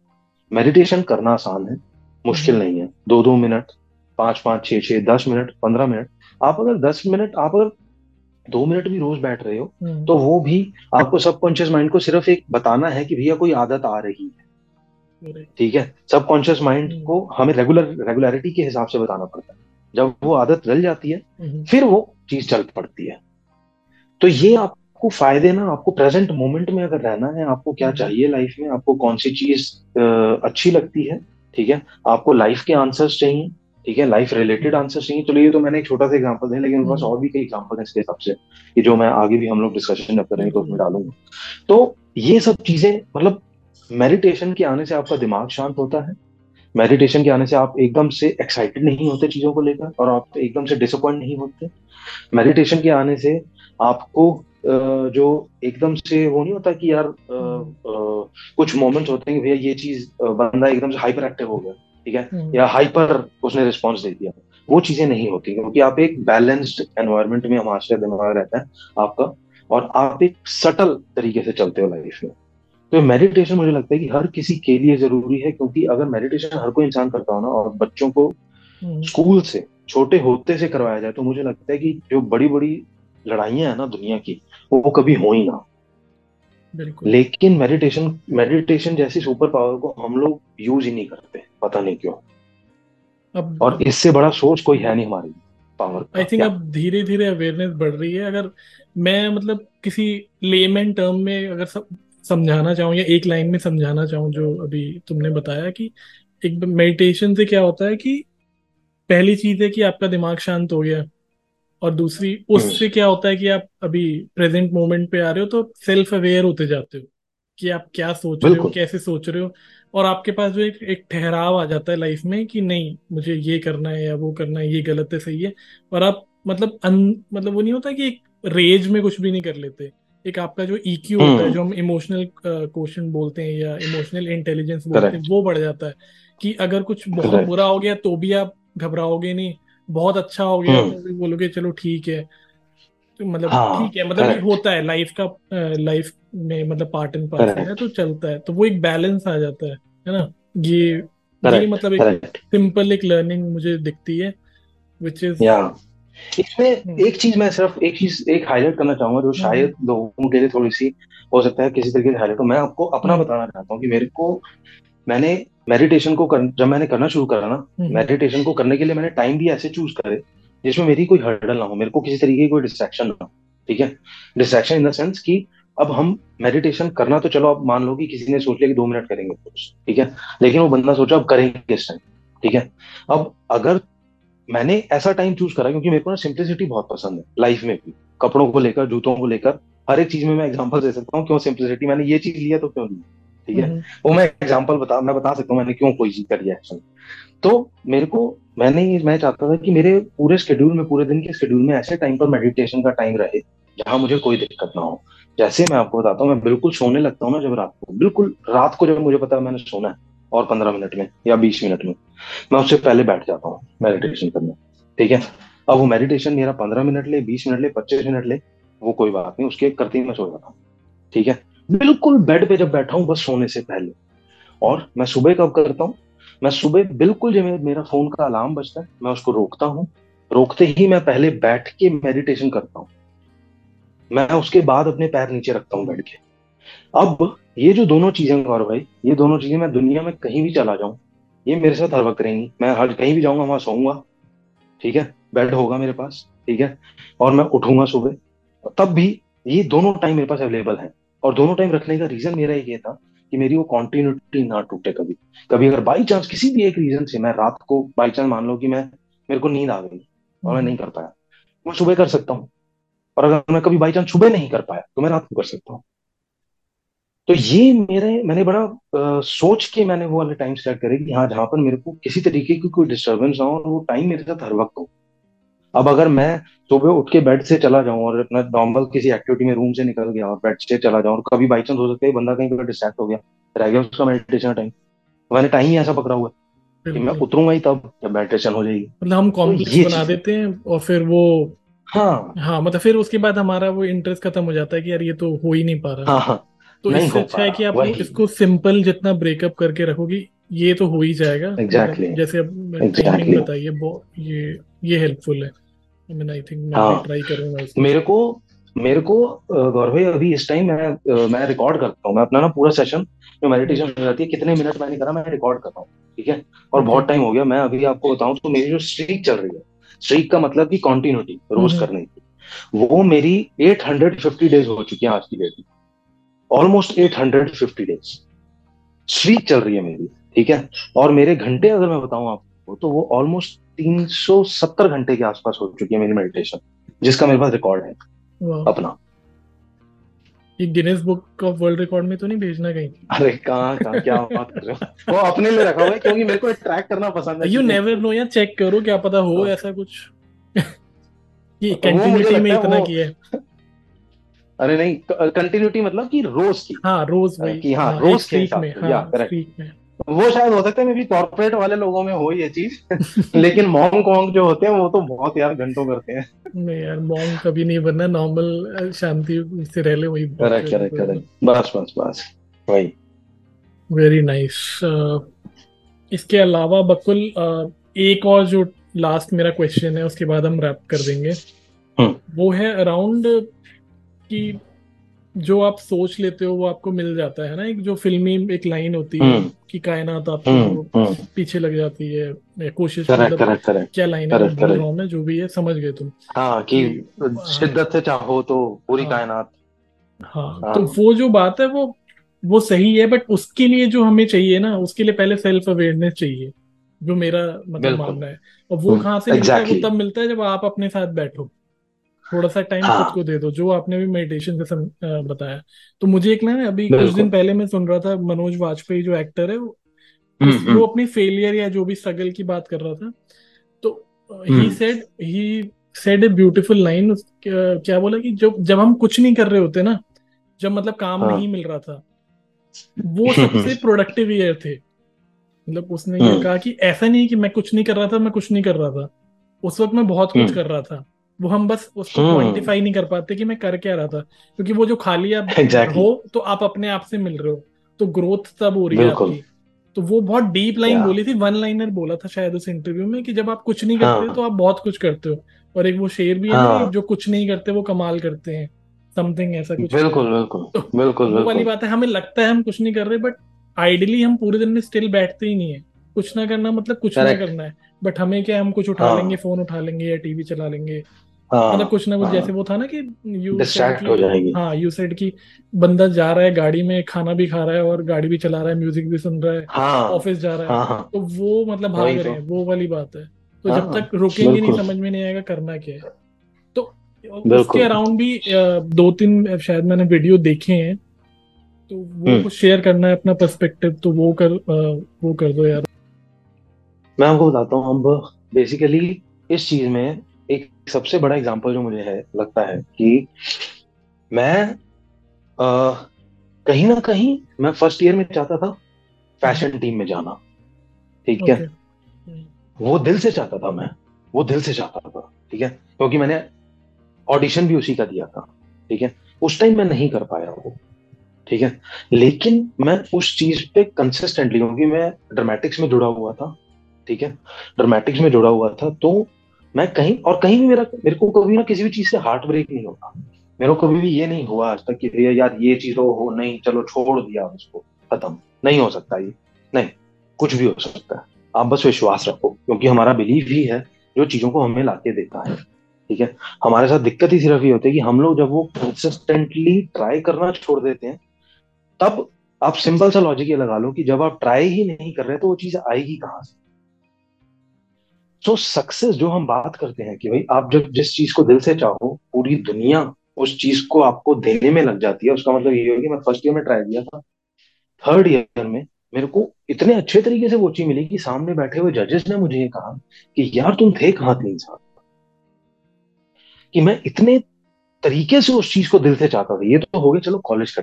मेडिटेशन करना आसान है, मुश्किल नहीं है। दो दो मिनट पाँच पाँच छह छह दस मिनट, पंद्रह मिनट। आप अगर दस मिनट, आप अगर दो मिनट भी रोज बैठ रहे हो तो वो भी आपको सबकॉन्शियस माइंड को सिर्फ़ एक बताना है कि भैया कोई आदत आ रही है। ठीक है? सबकॉन्शियस माइंड
हम्म।
को हमें रेगुलर रेगुलरिटी के हिसाब से बताना पड़ता है। जब वो आदत रल जाती है
हम्म।
फिर वो चीज़ चल पड़ती है। तो ये आपको फ़ायदे ना आपको प्रेजेंट मोमेंट में अगर रहना है आपको क्या
हम्म।
चाहिए लाइफ में आपको कौन सी चीज़ अच्छी लगती है ठीक है? आपको लाइफ के आंसर्स चाहिए ठीक है लाइफ रिलेटेड आंसर चाहिए। चलो ये तो मैंने एक छोटा सा एग्ज़ाम्पल दिया, लेकिन पास। और भी कई एग्जांपल हैं इसके हिसाब से कि जो मैं आगे भी हम लोग डिस्कशन करेंगे तो उसमें डालूँगा। तो ये सब चीज़ें मतलब मेडिटेशन के आने से आपका दिमाग शांत होता है। मेडिटेशन के आने से आप एकदम से एक्साइटेड नहीं होते चीज़ों को लेकर और आप एकदम से डिसअपॉइंट नहीं होते। मेडिटेशन के आने से आपको जो एकदम से वो नहीं होता कि यार कुछ मोमेंट्स होते हैं कि भैया ये चीज़ बंदा एकदम से हाइपर एक्टिव हो गया। ठीक है
हम्म।
या हाइपर उसने रिस्पॉन्स दे दिया वो चीज़ें नहीं होती क्योंकि आप एक बैलेंस्ड एनवायरमेंट में हमारा दिमाग रहता है आपका और आप एक सटल तरीके से चलते हो लाइफ में तो मेडिटेशन मुझे लगता है कि हर किसी के लिए ज़रूरी है क्योंकि अगर मेडिटेशन हर कोई इंसान करता हो ना और बच्चों को
हम्म।
स्कूल से छोटे होते से करवाया जाए तो मुझे लगता है कि जो बड़ी बड़ी लड़ाइयाँ है ना दुनिया की वो वो कभी हो ही ना लेकिन मेडिटेशन मेडिटेशन जैसी सुपर पावर को हम लोग यूज़ ही नहीं करते पता नहीं क्यों।
अब
और इससे बड़ा सोर्स कोई है नहीं हमारी पावर
आई थिंक अब धीरे धीरे अवेयरनेस बढ़ रही है। अगर मैं मतलब किसी लेमन टर्म में अगर सब समझाना चाहूँ या एक लाइन में समझाना चाहूँ जो अभी तुमने बताया कि एक मेडिटेशन से क्या होता है कि पहली चीज़ है कि आपका दिमाग शांत हो गया। और दूसरी उससे क्या होता है कि आप अभी प्रेजेंट मोमेंट पे आ रहे हो तो सेल्फ अवेयर होते जाते हो कि आप क्या सोच रहे हो कैसे सोच रहे हो और आपके पास जो एक एक ठहराव आ जाता है लाइफ में कि नहीं मुझे ये करना है या वो करना है ये गलत है सही है। और आप मतलब अन मतलब वो नहीं होता कि एक रेज में कुछ भी नहीं कर लेते। एक आपका जो ईक्यू होता है
हम्म।
जो हम इमोशनल क्वेश्चन बोलते हैं या इमोशनल इंटेलिजेंस बोलते हैं वो बढ़ जाता है कि अगर कुछ बहुत बुरा हो गया तो भी आप घबराओगे नहीं। बहुत अच्छा हो गया।
हम्म।
तो बोलोगे चलो ठीक है। तो मतलब
हाँ
ठीक है मतलब होता है लाइफ का लाइफ में मतलब पार्ट एंड पार्सल है तो चलता है। तो वो एक बैलेंस आ जाता है है ना? ये ये मतलब एक सिंपल एक लर्निंग मुझे दिखती है विच इज़
इसमें एक चीज़ मैं सिर्फ़ एक चीज़ एक हाईलाइट करना चाहूँगा जो शायद लोगों के लिए थोड़ी सी हो सकता है किसी तरीके से हाईलाइट हो। मैं आपको अपना
हम्म।
बताना चाहता हूँ कि मेरे को मैंने मेडिटेशन को कर, जब मैंने करना शुरू करा ना
हम्म।
मेडिटेशन को करने के लिए मैंने टाइम भी ऐसे चूज़ करे जिसमें मेरी कोई हर्डल ना हो मेरे को किसी तरीके की कोई डिस्ट्रैक्शन ना हो ठीक है? डिस्ट्रैक्शन इन द सेंस कि अब हम मेडिटेशन करना तो चलो अब मान लो कि किसी ने सोच लिया कि दो मिनट करेंगे ठीक है? लेकिन वो बंदा सोचा अब करेंगे किस टाइम ठीक है? अब अगर मैंने ऐसा टाइम चूज़ करा क्योंकि मेरे को ना सिंप्लिसिटी बहुत पसंद है लाइफ में भी कपड़ों को लेकर जूतों को लेकर हर एक चीज़ में मैं एग्जांपल दे सकता हूँ क्यों सिंप्लिसिटी मैंने ये चीज़ लिया तो क्यों लिया? ठीक है?
हम्म।
वो मैं एग्ज़ाम्पल बता मैं बता सकता हूँ मैंने क्यों कोई चीज़ करी है एक्शन तो मेरे को मैंने मैं चाहता था कि मेरे पूरे शेड्यूल में पूरे दिन के शेड्यूल में ऐसे टाइम पर मेडिटेशन का टाइम रहे जहाँ मुझे कोई दिक्कत ना हो। जैसे मैं आपको बताता हूँ मैं बिल्कुल सोने लगता हूँ ना जब रात को। बिल्कुल रात को जब मुझे पता है मैंने सोना है और पंद्रह मिनट में या बीस मिनट में मैं उससे पहले बैठ जाता हूँ मेडिटेशन करने। ठीक है? अब वो मेडिटेशन मेरा पंद्रह मिनट ले बीस मिनट ले पच्चीस मिनट ले वो कोई बात नहीं उसके करते ही मैं सो जाता हूँ। ठीक है? बिल्कुल बेड पे जब बैठा हूँ, बस सोने से पहले। और मैं सुबह कब करता हूँ? मैं सुबह बिल्कुल जब मेरा फ़ोन का अलार्म बजता है, मैं उसको रोकता हूँ। रोकते ही मैं पहले बैठ के मेडिटेशन करता हूँ। मैं उसके बाद अपने पैर नीचे रखता हूँ बैठ के। अब ये जो दोनों चीज़ें, गौरव भाई, ये दोनों चीज़ें मैं दुनिया में कहीं भी चला जाऊँ, ये मेरे साथ हर वक्त रहेंगी। मैं हर, कहीं भी जाऊँगा, वहाँ सोऊँगा। ठीक है? बेड होगा मेरे पास। ठीक है? और मैं उठूँगा सुबह। तब भी ये दोनों टाइम मेरे पास अवेलेबल है। और दोनों टाइम रखने का रीजन मेरा ये था कि मेरी वो कॉन्टिन्यूटी ना टूटे कभी। कभी अगर बाई चांस किसी भी एक रीजन से मैं रात को बाई चांस मान लो कि मैं मेरे को नींद आ गई और मैं नहीं कर पाया मैं सुबह कर सकता हूँ। और अगर मैं कभी बाई चांस सुबह नहीं कर पाया तो मैं रात को कर सकता हूँ। तो ये मेरे मैंने बड़ा आ, सोच के मैंने वो वाले टाइम सेट करे कि हाँ जहाँ पर मेरे को किसी तरीके की कोई डिस्टर्बेंस ना हो और वो टाइम मेरे साथ हर वक्त हो। अब अगर मैं सुबह उठ के बेड से चला जाऊँ और अपना नॉर्मल किसी एक्टिविटी में रूम से निकल गया और बेड से चला जाऊँ और कभी बाई चांस हो सकता है बंदा कहीं पर डिस्ट्रैक्ट हो गया रह गया उसका मेडिटेशन टाइम मैंने टाइम ही ऐसा पकड़ा हुआ कि मैं उतरूँगा ही तब जब मेडिटेशन हो जाएगी।
मतलब हम कॉम्प्लेक्स
ये
बना देते हैं और फिर वो
हाँ।
हाँ मतलब फिर उसके बाद हमारा वो इंटरेस्ट खत्म हो जाता है कि यार ये तो हो ही नहीं पा रहा।
हाँ हाँ।
तो इससे अच्छा है कि आप इसको सिंपल जितना ब्रेकअप करके रखोगी ये तो हो ही जाएगा।
Exactly.
जैसे अब
Exactly.
बताइए ये ये हेल्पफुल है। मीन आई थिंक मैं
हाँ।
ट्राई करूँगा
मेरे को। मेरे को गौरव भाई अभी इस टाइम मैं मैं रिकॉर्ड करता हूँ। मैं अपना ना पूरा सेशन जो मेडिटेशन हो जाती है कितने मिनट मैंने करा मैं रिकॉर्ड कर रहा हूँ ठीक है? और बहुत टाइम हो गया। मैं अभी आपको बताऊँ तो मेरी जो स्ट्रीक चल रही है स्ट्रीक का मतलब की कॉन्टिन्यूटी रोज करने की वो मेरी 850 डेज़ हो चुकी है आज की डेट में। ऑलमोस्ट 850 डेज़ स्ट्रीक चल रही है मेरी ठीक है? और मेरे घंटे अगर मैं बताऊँ आपको तो वो ऑलमोस्ट 370 घंटे के आसपास हो चुकी है मेरी मेडिटेशन जिसका मेरे पास रिकॉर्ड है अपना।
ये Guinness book of world record में तो नहीं भेजना कहीं
अरे कहाँ कहाँ क्या बात कर रहे हो? वो अपने लिए रखा हुआ है क्योंकि मेरे को ट्रैक करना पसंद है।
यू नेवर नो या चेक करो क्या पता हो हाँ। ऐसा कुछ। *laughs* कि कंटिन्यूटी में इतना किया है।
अरे नहीं कंटिन्यूटी मतलब कि रोज की।
हाँ रोज वही।
कि हाँ, हाँ रोज के हिसाब से हाँ, करेक्ट वो शायद हो सकता है मे भी कॉर्पोरेट वाले लोगों में हो ये चीज़। *laughs* लेकिन मॉन्ग कॉन्ग जो होते हैं वो तो बहुत यार घंटों करते हैं।
नहीं यार मॉन्ग कभी नहीं बनना नॉर्मल शांति से रह ले वही
करेक्ट करेक्ट करेक्ट बस बस बस वही।
वेरी नाइस इसके अलावा बकुल uh, एक और जो लास्ट मेरा क्वेश्चन है उसके बाद हम रैप कर देंगे। हम्म। वो है अराउंड कि जो आप सोच लेते हो वो आपको मिल जाता है ना? एक जो फिल्मी एक लाइन होती है हम्म। कि कायनात आपको हम्म, हम्म। पीछे लग जाती है कोशिश मतलब क्या लाइन है बोल रहा हूँ मैं जो भी है समझ गए तुम।
हाँ कि शिद्दत से चाहो तो पूरी हाँ, कायनात।
हाँ, हाँ। तो वो जो बात है वो वो सही है बट उसके लिए जो हमें चाहिए ना उसके लिए पहले सेल्फ अवेयरनेस चाहिए जो मेरा मतलब मानना है। और वो कहाँ से मिलता है वो तब मिलता है जब आप अपने साथ बैठो। थोड़ा सा टाइम हाँ. खुद को दे दो जो आपने भी मेडिटेशन का बताया तो मुझे एक ना अभी कुछ दिन पहले मैं सुन रहा था मनोज वाजपेयी जो एक्टर है वो हम्म, वो हम्म। अपनी फेलियर या जो भी स्ट्रगल की बात कर रहा था तो he said he said a beautiful line क्या बोला कि जब जब हम कुछ नहीं कर रहे होते ना जब मतलब काम हाँ. नहीं मिल रहा था वो सबसे *laughs* प्रोडक्टिव ईयर थे मतलब उसने ये हम्म। कहा कि ऐसा नहीं कि मैं कुछ नहीं कर रहा था मैं कुछ नहीं कर रहा था उस वक्त मैं बहुत कुछ कर रहा था वो हम बस उसको क्वांटिफाई हम्म। नहीं कर पाते कि मैं कर क्या रहा था। क्योंकि वो जो खाली आप exactly. हो तो आप अपने आप से मिल रहे हो। तो ग्रोथ तब हो रही है आपकी। तो वो बहुत डीप लाइन बोली थी वन लाइनर बोला था शायद उस इंटरव्यू में कि जब आप कुछ नहीं करते हाँ. तो आप बहुत कुछ करते हो। और एक वो शेर भी है हाँ. जो कुछ नहीं करते वो कमाल करते हैं। समथिंग ऐसा कुछ।
बिल्कुल बिल्कुल तो बिल्कुल
वो वाली बात है हमें लगता है हम कुछ नहीं कर रहे बट आइडियली हम पूरे दिन में स्टिल बैठते ही नहीं है। कुछ ना करना मतलब कुछ ना करना है। बट हमें क्या हम कुछ उठा हाँ. लेंगे फ़ोन उठा लेंगे या टीवी चला लेंगे। हाँ, मतलब कुछ ना कुछ हाँ, जैसे वो था ना कि
यू डिस्ट्रैक्ट हो जाएगी।
हाँ यू सेड की बंदा जा रहा है गाड़ी में खाना भी खा रहा है और गाड़ी भी चला रहा है म्यूज़िक भी सुन रहा है हाँ, ऑफ़िस जा रहा है। हाँ, हाँ, तो वो मतलब भाग रहे तो। हैं वो वाली बात है। तो हाँ, जब तक रुकेंगे नहीं समझ में नहीं आएगा करना क्या है। तो उसके अराउंड भी दो तीन शायद मैंने वीडियो देखे हैं। तो वो हम्म। कुछ शेयर करना है अपना पर्सपेक्टिव तो वो कर वो कर दो यार।
मैं आपको बताता हूँ अब बेसिकली इस चीज़ में एक सबसे बड़ा एग्ज़ाम्पल जो मुझे है लगता है कि मैं आ, कहीं ना कहीं मैं फ़र्स्ट ईयर में चाहता था फ़ैशन टीम में जाना। ठीक okay. है वो दिल से चाहता था मैं। वो दिल से चाहता था ठीक है? क्योंकि मैंने ऑडिशन भी उसी का दिया था ठीक है? उस टाइम मैं नहीं कर पाया वो ठीक है? लेकिन मैं उस चीज़ पे कंसिस्टेंटली क्योंकि मैं ड्रामेटिक्स में जुड़ा हुआ था ठीक है? ड्रामेटिक्स में जुड़ा हुआ था तो मैं कहीं और कहीं भी मेरा मेरे को कभी ना किसी भी चीज़ से हार्ट ब्रेक नहीं होता। मेरे को कभी भी ये नहीं हुआ आज तक कि यार ये चीज़ हो, हो नहीं चलो छोड़ दिया उसको खत्म। नहीं हो सकता ये। नहीं कुछ भी हो सकता है। आप बस विश्वास रखो क्योंकि हमारा बिलीव ही है जो चीज़ों को हमें लाके देता है। ठीक है? हमारे साथ दिक्कत ही सिर्फ़ ये होती है कि हम लोग जब वो कंसिस्टेंटली ट्राई करना छोड़ देते हैं तब आप सिंपल सा लॉजिक ये लगा लो कि जब आप ट्राई ही नहीं कर रहे तो वो चीज़ आएगी कहाँ से? सो सक्सेस जो हम बात करते हैं कि भाई, आप जब जिस चीज़ को दिल से चाहो, पूरी दुनिया उस चीज़ को आपको देने में लग जाती है। उसका मतलब ये हो कि मैं फ़र्स्ट ईयर में ट्राई किया था। थर्ड ईयर में मेरे को इतने अच्छे तरीके से वो चीज़ मिली कि सामने बैठे हुए जजेस ने मुझे ये कहा कि, यार, तुम थे कहाँ तीन साल? कि मैं इतने तरीके से उस चीज़ को दिल से चाहता था। ये तो हो गया, चलो कॉलेज का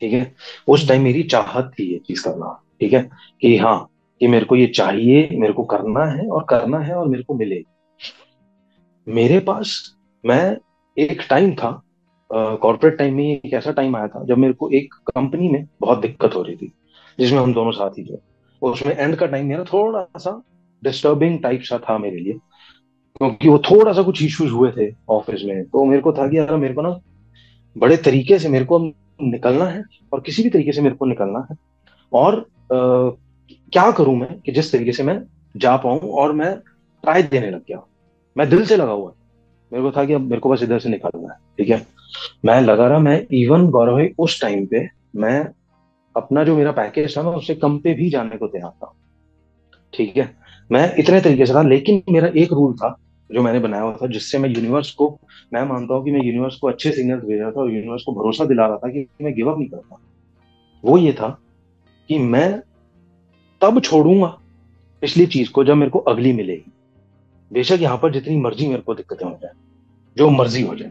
ठीक है? उस टाइम मेरी चाहत थी ये चीज़ करना। ठीक है? कि हाँ कि मेरे को ये चाहिए, मेरे को करना है और करना है और मेरे को मिले मेरे पास, मैं एक टाइम था कॉर्पोरेट टाइम में एक ऐसा टाइम आया था, जब मेरे को एक कंपनी में बहुत दिक्कत हो रही थी, जिसमें हम दोनों साथ ही थे। उसमें एंड का टाइम मेरा थोड़ा सा डिस्टर्बिंग टाइप सा था मेरे लिए, क्योंकि वो थोड़ा सा कुछ इश्यूज़ हुए थे ऑफ़िस में। तो मेरे को था कि यार, मेरे को ना बड़े तरीके से मेरे को निकलना है और किसी भी तरीके से मेरे को निकलना है। और क्या करूँ मैं कि जिस तरीके से मैं जा पाऊँ और मैं ट्राई देने लग गया? मैं दिल से लगा हुआ। मेरे को था कि अब मेरे को बस इधर से निकालना है, ठीक है? मैं लगा रहा, मैं इवन गौरव उस टाइम पे मैं अपना जो मेरा पैकेज था ना उससे कम पे भी जाने को तैयार था, ठीक है? मैं इतने तरीके से था, लेकिन मेरा एक रूल था जो मैंने बनाया हुआ था, जिससे मैं यूनिवर्स को, मैं मानता हूँ कि मैं यूनिवर्स को अच्छे सिग्नल भेज रहा था और यूनिवर्स को भरोसा दिला रहा था कि मैं गिव अप नहीं करता वो ये था कि मैं तब छोड़ूँगा पिछली चीज़ को जब मेरे को अगली मिलेगी। बेशक यहाँ पर जितनी मर्ज़ी मेरे को दिक्कतें हो जाए जो मर्ज़ी हो जाए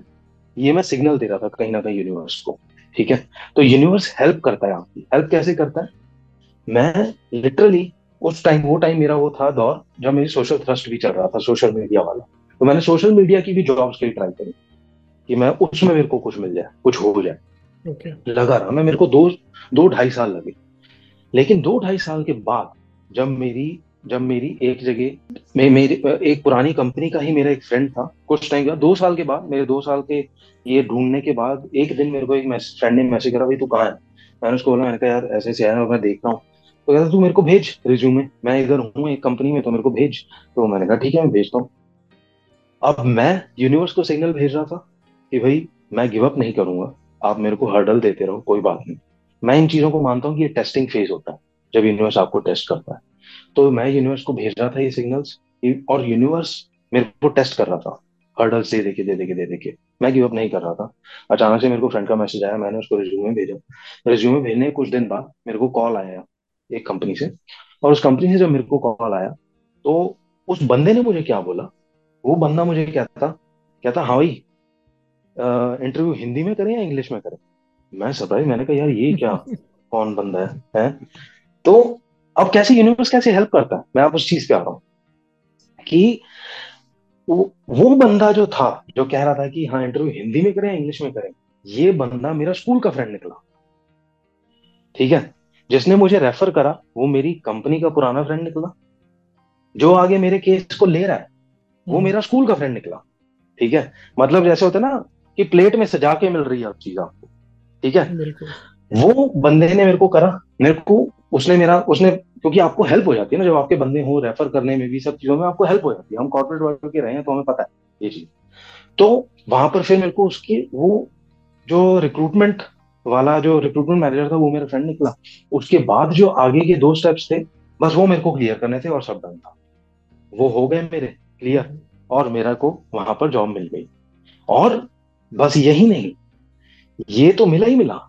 ये मैं सिग्नल दे रहा था कहीं ना कहीं यूनिवर्स को ठीक है? तो यूनिवर्स हेल्प करता है आपकी। हेल्प कैसे करता है? मैं लिटरली उस टाइम वो टाइम मेरा वो था दौर जब मेरी सोशल थ्रस्ट भी चल रहा था सोशल मीडिया वाला। तो मैंने सोशल मीडिया की भी जॉब्स के लिए ट्राई करी कि मैं उसमें मेरे को कुछ मिल जाए कुछ हो जाए।
Okay.
लगा रहा मैं मेरे को दो दो ढाई साल लगे। लेकिन दो ढाई साल के बाद जब मेरी जब मेरी एक जगह, में, मेरी, एक पुरानी कंपनी का ही मेरा एक फ्रेंड था, कुछ टाइम बाद, दो साल के बाद, मेरे दो साल के ये ढूँढने के बाद, एक दिन मेरे को एक फ्रेंड ने मैसेज करा, भाई तू कहाँ है? मैंने उसको बोला, मैंने कहा, यार ऐसे ऐसे आया मैं देख रहा हूँ। तो कहता, तू मेरे को भेज रिज्यूमे मैं इधर हूँ एक कंपनी में तो मेरे को भेज। तो मैंने कहा, ठीक है, मैं भेजता हूँ। अब मैं यूनिवर्स को सिग्नल भेज रहा था कि, भाई, मैं गिव अप नहीं करूँगा, आप मेरे को हर्डल देते रहो, कोई बात नहीं। मैं इन चीज़ों को मानता हूँ कि ये टेस्टिंग फ़ेज़ होता है, जब यूनिवर्स आपको टेस्ट करता है। तो मैं यूनिवर्स को भेज रहा था ये सिग्नल्स और यूनिवर्स मेरे को टेस्ट कर रहा था। हर्डल्स दे देके दे देके दे देके मैं गिव अप नहीं कर रहा था। अचानक से मेरे को फ्रेंड का मैसेज आया, मैंने उसको रिज्यूमे भेजा। रिज्यूमे भेजने कुछ दिन बाद मेरे को कॉल आया एक कंपनी से। और उस कंपनी से जब मेरे को कॉल आया तो उस बंदे ने मुझे क्या बोला? वो बंदा मुझे कहता कहता हाँ भाई इंटरव्यू हिंदी में करें या इंग्लिश में करें? मैं सरप्राइज़ मैंने कहा यार ये क्या? *laughs* कौन बंदा है, है? तो अब कैसे यूनिवर्स कैसे हेल्प करता है? मैं आप उस चीज़ पे आ रहा हूँ कि वो, वो बंदा जो था जो कह रहा था कि हाँ इंटरव्यू हिंदी में करें इंग्लिश में करें ये बंदा मेरा स्कूल का फ्रेंड निकला। ठीक है? जिसने मुझे रेफर करा वो मेरी कंपनी का पुराना फ्रेंड निकला। जो आगे मेरे केस को ले रहा है वो हम्म। मेरा स्कूल का फ्रेंड निकला। ठीक है? मतलब जैसे होता है ना कि प्लेट में सजा के मिल रही है आप चीज़ आपको। ठीक है? वो बंदे ने मेरे को करा। मेरे को उसने मेरा उसने क्योंकि आपको हेल्प हो जाती है ना जब आपके बंदे हो रेफर करने में भी सब चीज़ों में आपको हेल्प हो जाती है। हम कॉर्पोरेट वर्क के रहे हैं तो हमें पता है ये चीज़। तो वहाँ पर फिर मेरे को उसकी वो जो रिक्रूटमेंट वाला जो रिक्रूटमेंट मैनेजर था वो मेरा फ्रेंड निकला। उसके बाद जो आगे के दो स्टेप्स थे बस वो मेरे को क्लियर करने थे और सब डन था। वो हो गए मेरे क्लियर और मेरा को वहाँ पर जॉब मिल गई। और बस यही नहीं ये तो मिला ही मिला।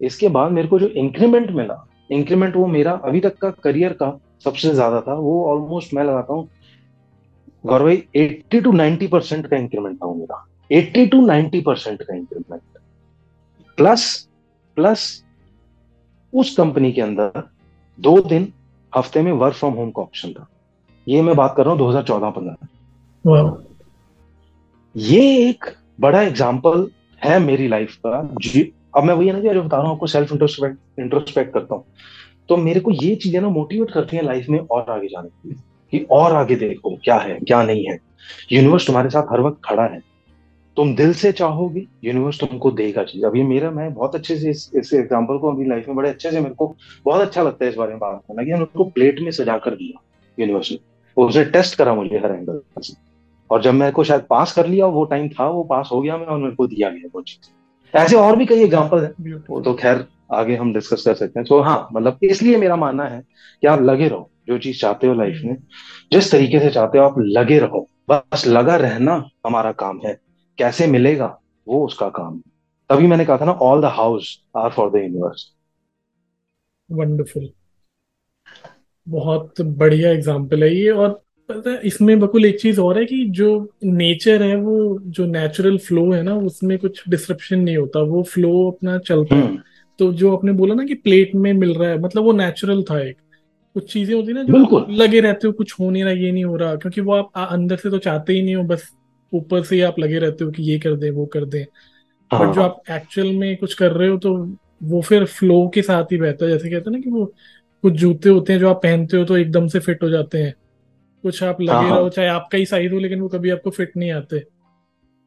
इसके बाद मेरे को जो इंक्रीमेंट मिला इंक्रीमेंट वो मेरा अभी तक का करियर का सबसे ज़्यादा था। वो ऑलमोस्ट मैं लगाता हूँ गौरव भाई एट्टी टू नाइनटी परसेंट का इंक्रीमेंट था मेरा। एट्टी टू नाइनटी परसेंट का इंक्रीमेंट प्लस प्लस उस कंपनी के अंदर दो दिन हफ़्ते में वर्क फ्रॉम होम का ऑप्शन था। ये मैं बात कर रहा हूँ 2014-15 ये एक बड़ा एग्ज़ाम्पल है मेरी लाइफ का। जी अब मैं वही ना कि जो बता रहा हूँ आपको सेल्फ इंट्रोस्पेक्ट इंट्रोस्पेक्ट करता हूँ। तो मेरे को ये चीज़ें ना मोटिवेट करती हैं लाइफ में और आगे जाने के लिए कि और आगे देखो क्या है क्या नहीं है। यूनिवर्स तुम्हारे साथ हर वक्त खड़ा है। तुम दिल से चाहोगे यूनिवर्स तुमको देगा चीज़। ये मेरा मैं बहुत अच्छे से इस, इस एग्ज़ाम्पल को अपनी लाइफ में बड़े अच्छे से मेरे को बहुत अच्छा लगता है इस बारे में बात करना कि हमने उसको प्लेट में सजा कर दिया यूनिवर्स ने। उसने टेस्ट करा मुझे हर एंगल से। और जब मेरे को शायद पास कर लिया वो टाइम था वो पास हो गया मैं और मेरे को दिया गया वो चीज़। ऐसे और भी कई एग्ज़ाम्पल है। वो तो खैर आगे हम डिस्कस कर सकते हैं। तो हाँ मतलब इसलिए मेरा मानना है कि आप लगे रहो जो चीज़ चाहते हो लाइफ में। जिस तरीके से चाहते हो आप लगे रहो। बस लगा रहना हमारा काम है। कैसे मिलेगा वो उसका काम है। तभी मैंने कहा था ना all the house are for the universe
wonderful बहुत बढ़िया एग्ज़ाम्पल है ये और पता है इसमें बकुल एक चीज़ और है कि जो नेचर है वो जो नेचुरल फ्लो है ना उसमें कुछ डिस्ट्रप्शन नहीं होता। वो फ्लो अपना चलता है। हम्म। तो जो आपने बोला ना कि प्लेट में मिल रहा है मतलब वो नेचुरल था एक। कुछ चीज़ें होती ना जो लगे रहते हो कुछ हो नहीं रहा ये नहीं हो रहा क्योंकि वो आप अंदर से तो चाहते ही नहीं हो बस ऊपर से ही आप लगे रहते हो कि ये कर दे वो कर दे। बट हाँ। जो आप एक्चुअल में कुछ कर रहे हो तो वो फिर फ्लो के साथ ही बहता है। जैसे कहते हैं ना कि वो कुछ जूते होते हैं जो आप पहनते हो तो एकदम से फिट हो जाते हैं। कुछ आप लगे
हाँ, हाँ।
रहो चाहे आपका ही साइज़ हो लेकिन वो कभी आपको फिट नहीं आते।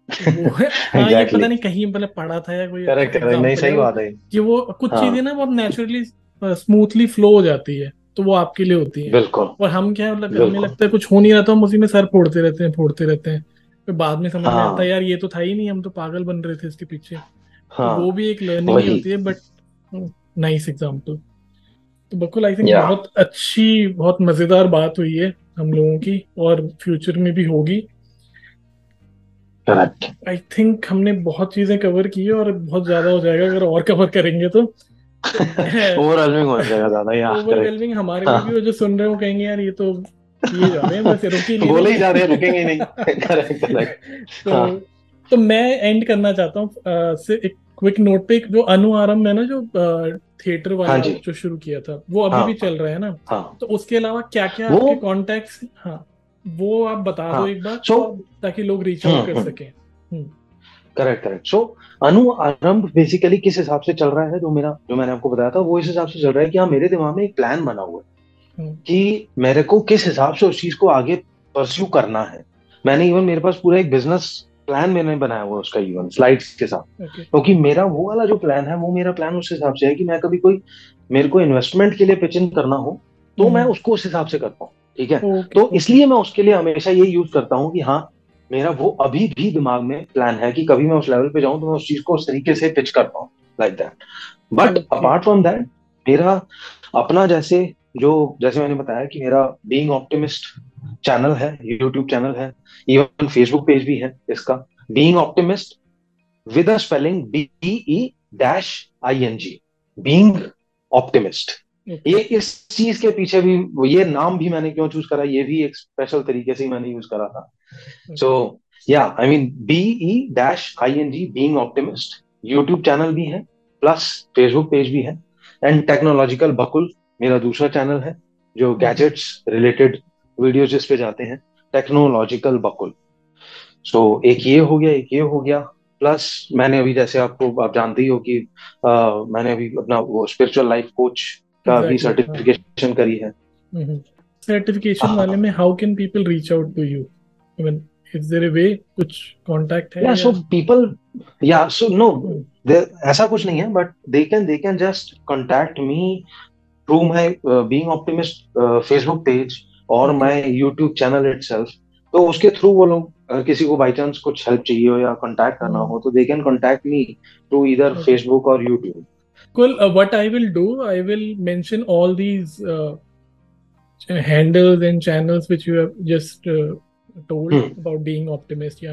वो है हाँ ये
एग्जैक्टली
पता नहीं कहीं मतलब पढ़ा था या कोई
करेक्ट करेक्ट नहीं
एग्ज़ाम्पल
सही बात है।
कि वो कुछ
हाँ।
चीज़ें ना बहुत नेचुरली स्मूथली फ्लो हो जाती है तो वो आपके लिए होती है।
बिल्कुल।
और हम क्या है मतलब हमें लगता है कुछ हो नहीं रहा तो हम उसी में सर फोड़ते रहते हैं फोड़ते रहते हैं। फिर बाद में समझ में आता
हाँ
है। यार ये तो था ही नहीं हम तो पागल बन रहे थे इसके पीछे। तो वो
हाँ
भी एक लर्निंग होती है बट नाइस एग्ज़ाम्पल तो बकुल आई थिंक
या
बहुत अच्छी बहुत मज़ेदार बात हुई है। हम लोगों की और फ्यूचर में भी होगी। आई थिंक हमने बहुत चीज़ें कवर की है और बहुत ज़्यादा हो जाएगा अगर और कवर करेंगे तो। *laughs*
ओवरवेलमिंग हो जाएगा ज़्यादा
ओवरवेलमिंग हमारे
हाँ
भी जो सुन रहे हो कहेंगे यार ये तो ये जा रहे हैं बस रुक *laughs* ही नहीं
बोले ही जा रहे हैं रुकेंगे नहीं। *laughs* करेक्ट करेक्ट
तो
हाँ।
तो मैं एंड करना चाहता हूँ एक क्विक नोट पे जो अनु आरंभ है ना जो थिएटर
हाँ
वाला
जी।
जो शुरू किया था वो अभी
हाँ।
भी चल रहा है ना?
हाँ।
तो उसके अलावा क्या क्या आपके कॉन्टेक्ट्स हाँ वो आप बता हाँ, दो
हाँ।
एक बार
सो
ताकि लोग रीच आउट
हम्म
कर सकें।
करेक्ट करेक्ट सो अनु आरंभ बेसिकली किस हिसाब से चल रहा है जो मेरा जो मैंने आपको बताया था वो इस हिसाब से चल रहा है कि हाँ मेरे दिमाग में एक प्लान बना हुआ है
हम्म।
कि मेरे को किस हिसाब से उस चीज़ को आगे परस्यू करना है। मैंने इवन मेरे पास पूरा एक बिज़नेस प्लान मैंने बनाया हुआ उसका इवन स्लाइड्स के साथ। क्योंकि मेरा वो वाला जो प्लान है वो मेरा प्लान उस हिसाब से है कि मैं कभी कोई मेरे को इन्वेस्टमेंट के लिए पिच इन करना हो तो मैं
हम्म
उसको उस हिसाब से करता हूँ ठीक है?
ओके
तो इसलिए मैं उसके लिए हमेशा ये यूज़ करता हूँ कि हाँ मेरा वो अभी भी दिमाग में प्लान है कि कभी मैं उस लेवल पे जाऊँ तो मैं उस चीज़ को उस तरीके से पिच कर पाऊँ like that but apart from that मेरा अपना जैसे जो जैसे मैंने बताया कि मेरा बीइंग ऑप्टिमिस्ट चैनल है यूट्यूब चैनल है इवन फेसबुक पेज भी है इसका। Being optimist with a spelling B E dash I N G being optimist ये इस चीज़ के पीछे भी ये नाम भी मैंने क्यों चूज़ करा? ये भी एक स्पेशल तरीके से मैंने यूज़ करा था। So yeah I mean B E dash I N G being optimist YouTube channel भी है प्लस फेसबुक पेज भी है। एंड टेक्नोलॉजिकल बकुल मेरा दूसरा चैनल है जो गैजेट्स रिलेटेड वीडियोज़ जिस पे जाते हैं टेक्नोलॉजिकल बकुल। सो एक ये हो गया एक ये हो गया। प्लस मैंने अभी जैसे आपको आप जानते ही हो कि अ, मैंने अभी अपना वो स्पिरिचुअल लाइफ कोच का भी
हाँ।
सर्टिफिकेशन करी है।
सर्टिफिकेशन वाले में how can people reach out to you I mean is there a way कुछ कांटेक्ट है
या सो पीपल या सो नो
हम्म
ऐसा कुछ नहीं है but they can they can just contact me through my being optimist Facebook page और
okay
my YouTube channel itself तो उसके थ्रू वो लोग अगर किसी को बाई चांस कुछ हेल्प चाहिए हो या कांटेक्ट करना हो तो they can contact me through इधर फेसबुक और YouTube
Cool. Uh, what I will do, I will mention all these uh, handles and channels which you have just uh, told
hmm
about being optimist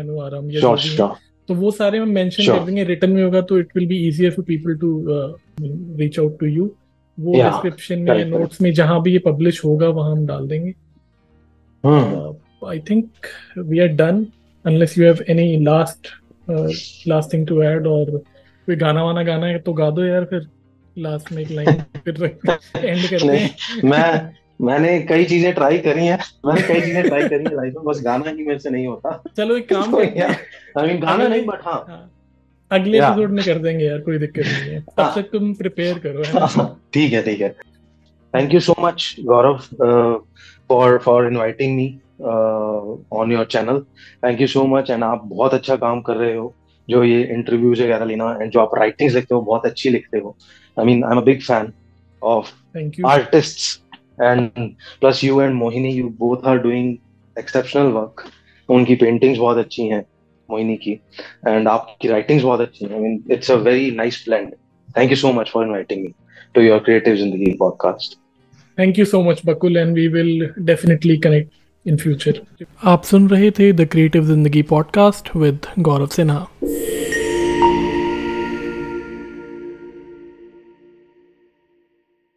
तो वो सारे हम मेंशन कर देंगे रिटर्न में होगा तो it will be easier for people to reach out to you वो डिस्क्रिप्शन में
करेक्ट करेक्ट
नोट्स में जहाँ भी ये पब्लिश होगा वहाँ हम डाल देंगे।
हम्म
I think we are done unless you have any last last thing to add और कोई गाना वाना गाना है तो गा दो यार फिर लास्ट में एक लाइन फिर एंड करते
नहीं
हैं।
मैं मैंने कई चीज़ें ट्राई करी हैं मैंने कई चीज़ें ट्राई करी हैं लाइफ में बस गाना ही मेरे से नहीं होता।
चलो एक काम
तो
करते हैं।
आई मीन गाना नहीं बट हाँ।
हाँ अगले एपिसोड में कर देंगे यार कोई दिक्कत नहीं है। तब
हाँ।
तक तुम प्रिपेयर करो
ठीक है ठीक है। Thank you so much, Gaurav, for for inviting me uh, on your channel. Thank you so much, and आप बहुत अच्छा काम कर रहे हो। जो ये इंटरव्यूज़ वगैरह लेना एंड जो आप राइटिंग्स लिखते हो बहुत अच्छी लिखते हो। I mean I am a big fan of
thank you
artists and plus you and Mohini you both are doing exceptional work. उनकी पेंटिंग्स बहुत अच्छी हैं मोहिनी की एंड आपकी राइटिंग्स बहुत अच्छी हैं। I mean it's a very nice blend thank you so much for inviting me to your Creative Zindagi podcast
thank you so much Bakul and we will definitely connect in future आप सुन रहे थे the Creative Zindagi podcast with Gaurav Sinha